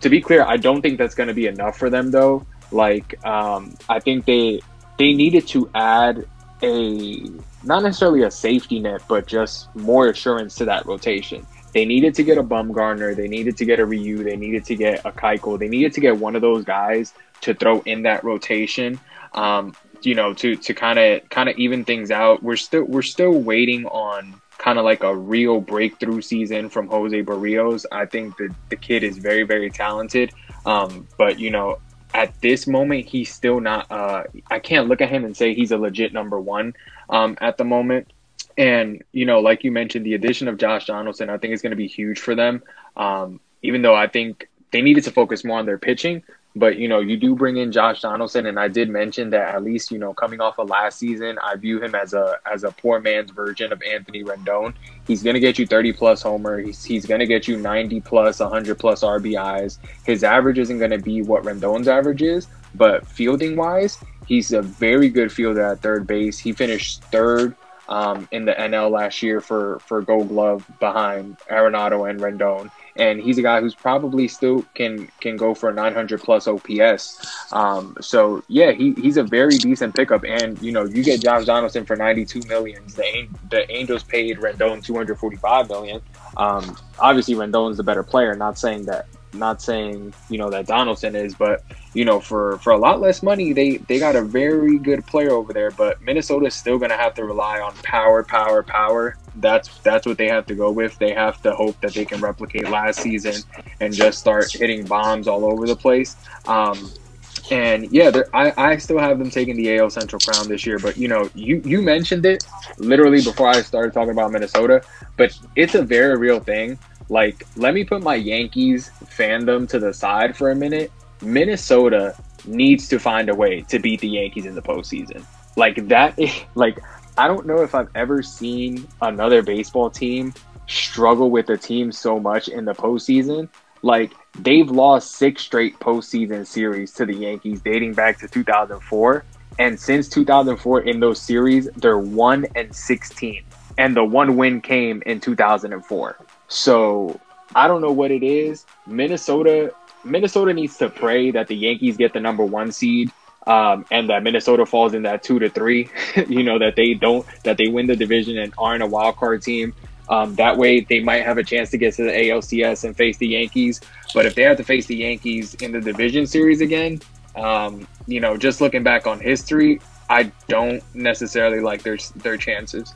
to be clear, I don't think that's going to be enough for them though. Like, um, I think they they needed to add a not necessarily a safety net, but just more assurance to that rotation. They needed to get a Bumgarner, they needed to get a Ryu, they needed to get a Keuchel, they needed to get one of those guys to throw in that rotation. Um, you know, to to kind of kind of even things out. We're still we're still waiting on kind of like a real breakthrough season from Jose Berrios. I think that the kid is very, very talented. Um, but, you know, at this moment, he's still not, uh, I can't look at him and say he's a legit number one um, at the moment. And, you know, like you mentioned, the addition of Josh Donaldson, I think is going to be huge for them. Um, even though I think they needed to focus more on their pitching. But you know, you do bring in Josh Donaldson, and I did mention that at least you know, coming off of last season, I view him as a as a poor man's version of Anthony Rendon. He's gonna get you 30 plus homer. He's he's gonna get you 90 plus, 100 plus RBIs. His average isn't gonna be what Rendon's average is, but fielding wise, he's a very good fielder at third base. He finished third um, in the NL last year for for Gold Glove behind Arenado and Rendon and he's a guy who's probably still can can go for 900 plus OPS. Um, so yeah, he, he's a very decent pickup, and you know you get Josh Donaldson for 92 million. The the Angels paid Rendon 245 million. Um, obviously, Rendon's the better player. Not saying that not saying you know that Donaldson is, but you know for for a lot less money, they they got a very good player over there. But Minnesota's still gonna have to rely on power, power, power. That's that's what they have to go with. They have to hope that they can replicate last season and just start hitting bombs all over the place. Um, and yeah, I, I still have them taking the AL Central crown this year. But you know, you you mentioned it literally before I started talking about Minnesota, but it's a very real thing like, let me put my Yankees fandom to the side for a minute. Minnesota needs to find a way to beat the Yankees in the postseason. Like that, like I don't know if I've ever seen another baseball team struggle with a team so much in the postseason. Like they've lost six straight postseason series to the Yankees dating back to 2004. And since 2004, in those series, they're 1 and 16. And the one win came in 2004. So I don't know what it is. Minnesota Minnesota needs to pray that the Yankees get the number one seed. Um, and that Minnesota falls in that two to three, you know, that they don't, that they win the division and aren't a wild card team. Um, that way, they might have a chance to get to the ALCS and face the Yankees. But if they have to face the Yankees in the division series again, um, you know, just looking back on history, I don't necessarily like their their chances.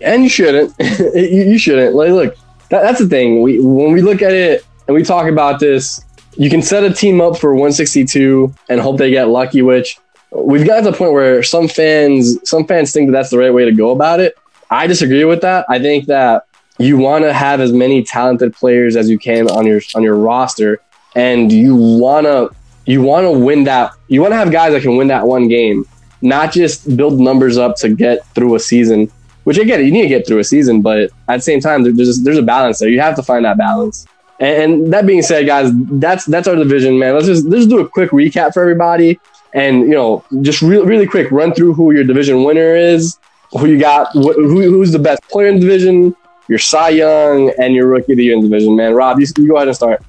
And you shouldn't. you shouldn't. Like, look, that, that's the thing. We when we look at it and we talk about this, you can set a team up for 162 and hope they get lucky. Which we've got to the point where some fans some fans think that that's the right way to go about it. I disagree with that. I think that you want to have as many talented players as you can on your on your roster, and you wanna you want to win that. You want to have guys that can win that one game, not just build numbers up to get through a season which I get it. You need to get through a season, but at the same time, there's there's a balance there. You have to find that balance. And, and that being said, guys, that's that's our division, man. Let's just let's just do a quick recap for everybody, and you know, just really really quick run through who your division winner is, who you got, wh- who, who's the best player in the division, your Cy Young, and your Rookie of the Year in the division. Man, Rob, you, you go ahead and start.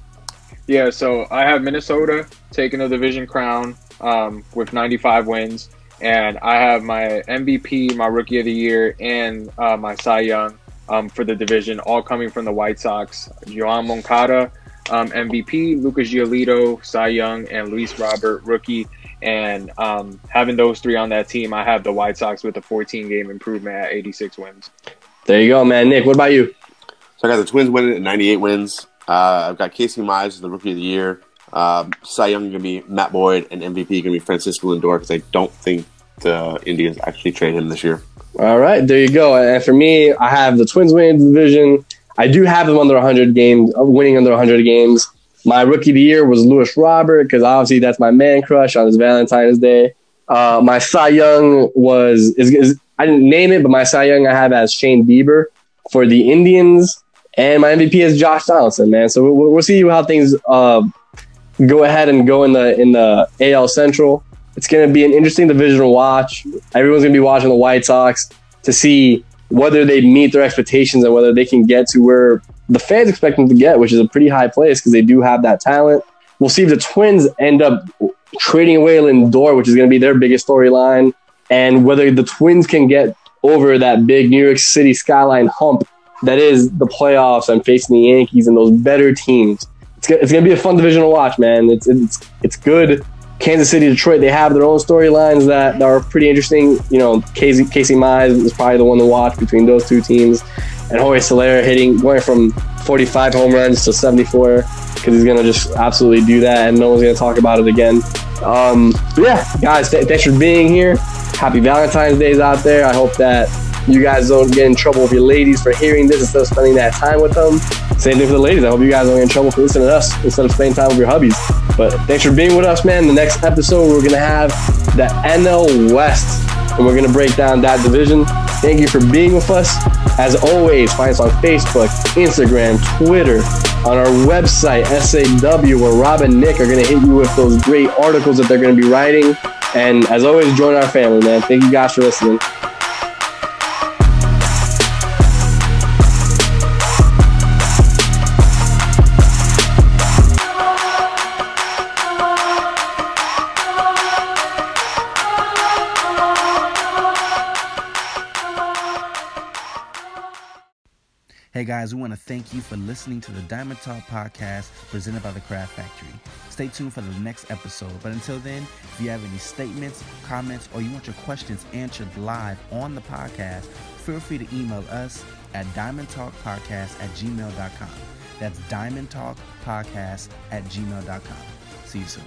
Yeah, so I have Minnesota taking a division crown um, with 95 wins and I have my MVP, my Rookie of the Year, and uh, my Cy Young um, for the division, all coming from the White Sox. Yoan Moncada, um, MVP, Lucas Giolito, Cy Young, and Luis Robert, Rookie. And um, having those three on that team, I have the White Sox with a 14 game improvement at 86 wins. There you go, man. Nick, what about you? So I got the Twins winning at 98 wins. Uh, I've got Casey Mize as the Rookie of the Year. Um, Cy Young going to be Matt Boyd, and MVP going to be Francisco Lindor because I don't think the Indians actually trade him this year. All right, there you go. And for me, I have the Twins winning the division. I do have them under 100 games, uh, winning under 100 games. My rookie of the year was Luis Robert because obviously that's my man crush on his Valentine's Day. Uh, my Cy Young was is, is, I didn't name it, but my Cy Young I have as Shane Bieber for the Indians, and my MVP is Josh Donaldson. Man, so we'll, we'll see how things uh, go ahead and go in the in the AL Central. It's going to be an interesting division to watch. Everyone's going to be watching the White Sox to see whether they meet their expectations and whether they can get to where the fans expect them to get, which is a pretty high place because they do have that talent. We'll see if the Twins end up trading away Lindor, which is going to be their biggest storyline, and whether the Twins can get over that big New York City skyline hump that is the playoffs and facing the Yankees and those better teams. It's, it's going to be a fun division to watch, man. It's it's it's good Kansas City, Detroit, they have their own storylines that, are pretty interesting. You know, Casey, Casey Mize is probably the one to watch between those two teams. And Jorge Soler hitting, going from 45 home runs to 74 because he's going to just absolutely do that and no one's going to talk about it again. Um, yeah, guys, th- thanks for being here. Happy Valentine's Days out there. I hope that you guys don't get in trouble with your ladies for hearing this instead of spending that time with them. Same thing for the ladies. I hope you guys don't get in trouble for listening to us instead of spending time with your hubbies. But thanks for being with us, man. The next episode, we're going to have the NL West, and we're going to break down that division. Thank you for being with us. As always, find us on Facebook, Instagram, Twitter, on our website, SAW, where Rob and Nick are going to hit you with those great articles that they're going to be writing. And as always, join our family, man. Thank you guys for listening. Hey guys, we want to thank you for listening to the Diamond Talk podcast presented by the Craft Factory. Stay tuned for the next episode. But until then, if you have any statements, comments, or you want your questions answered live on the podcast, feel free to email us at diamondtalkpodcast at gmail.com. That's diamondtalkpodcast at gmail.com. See you soon.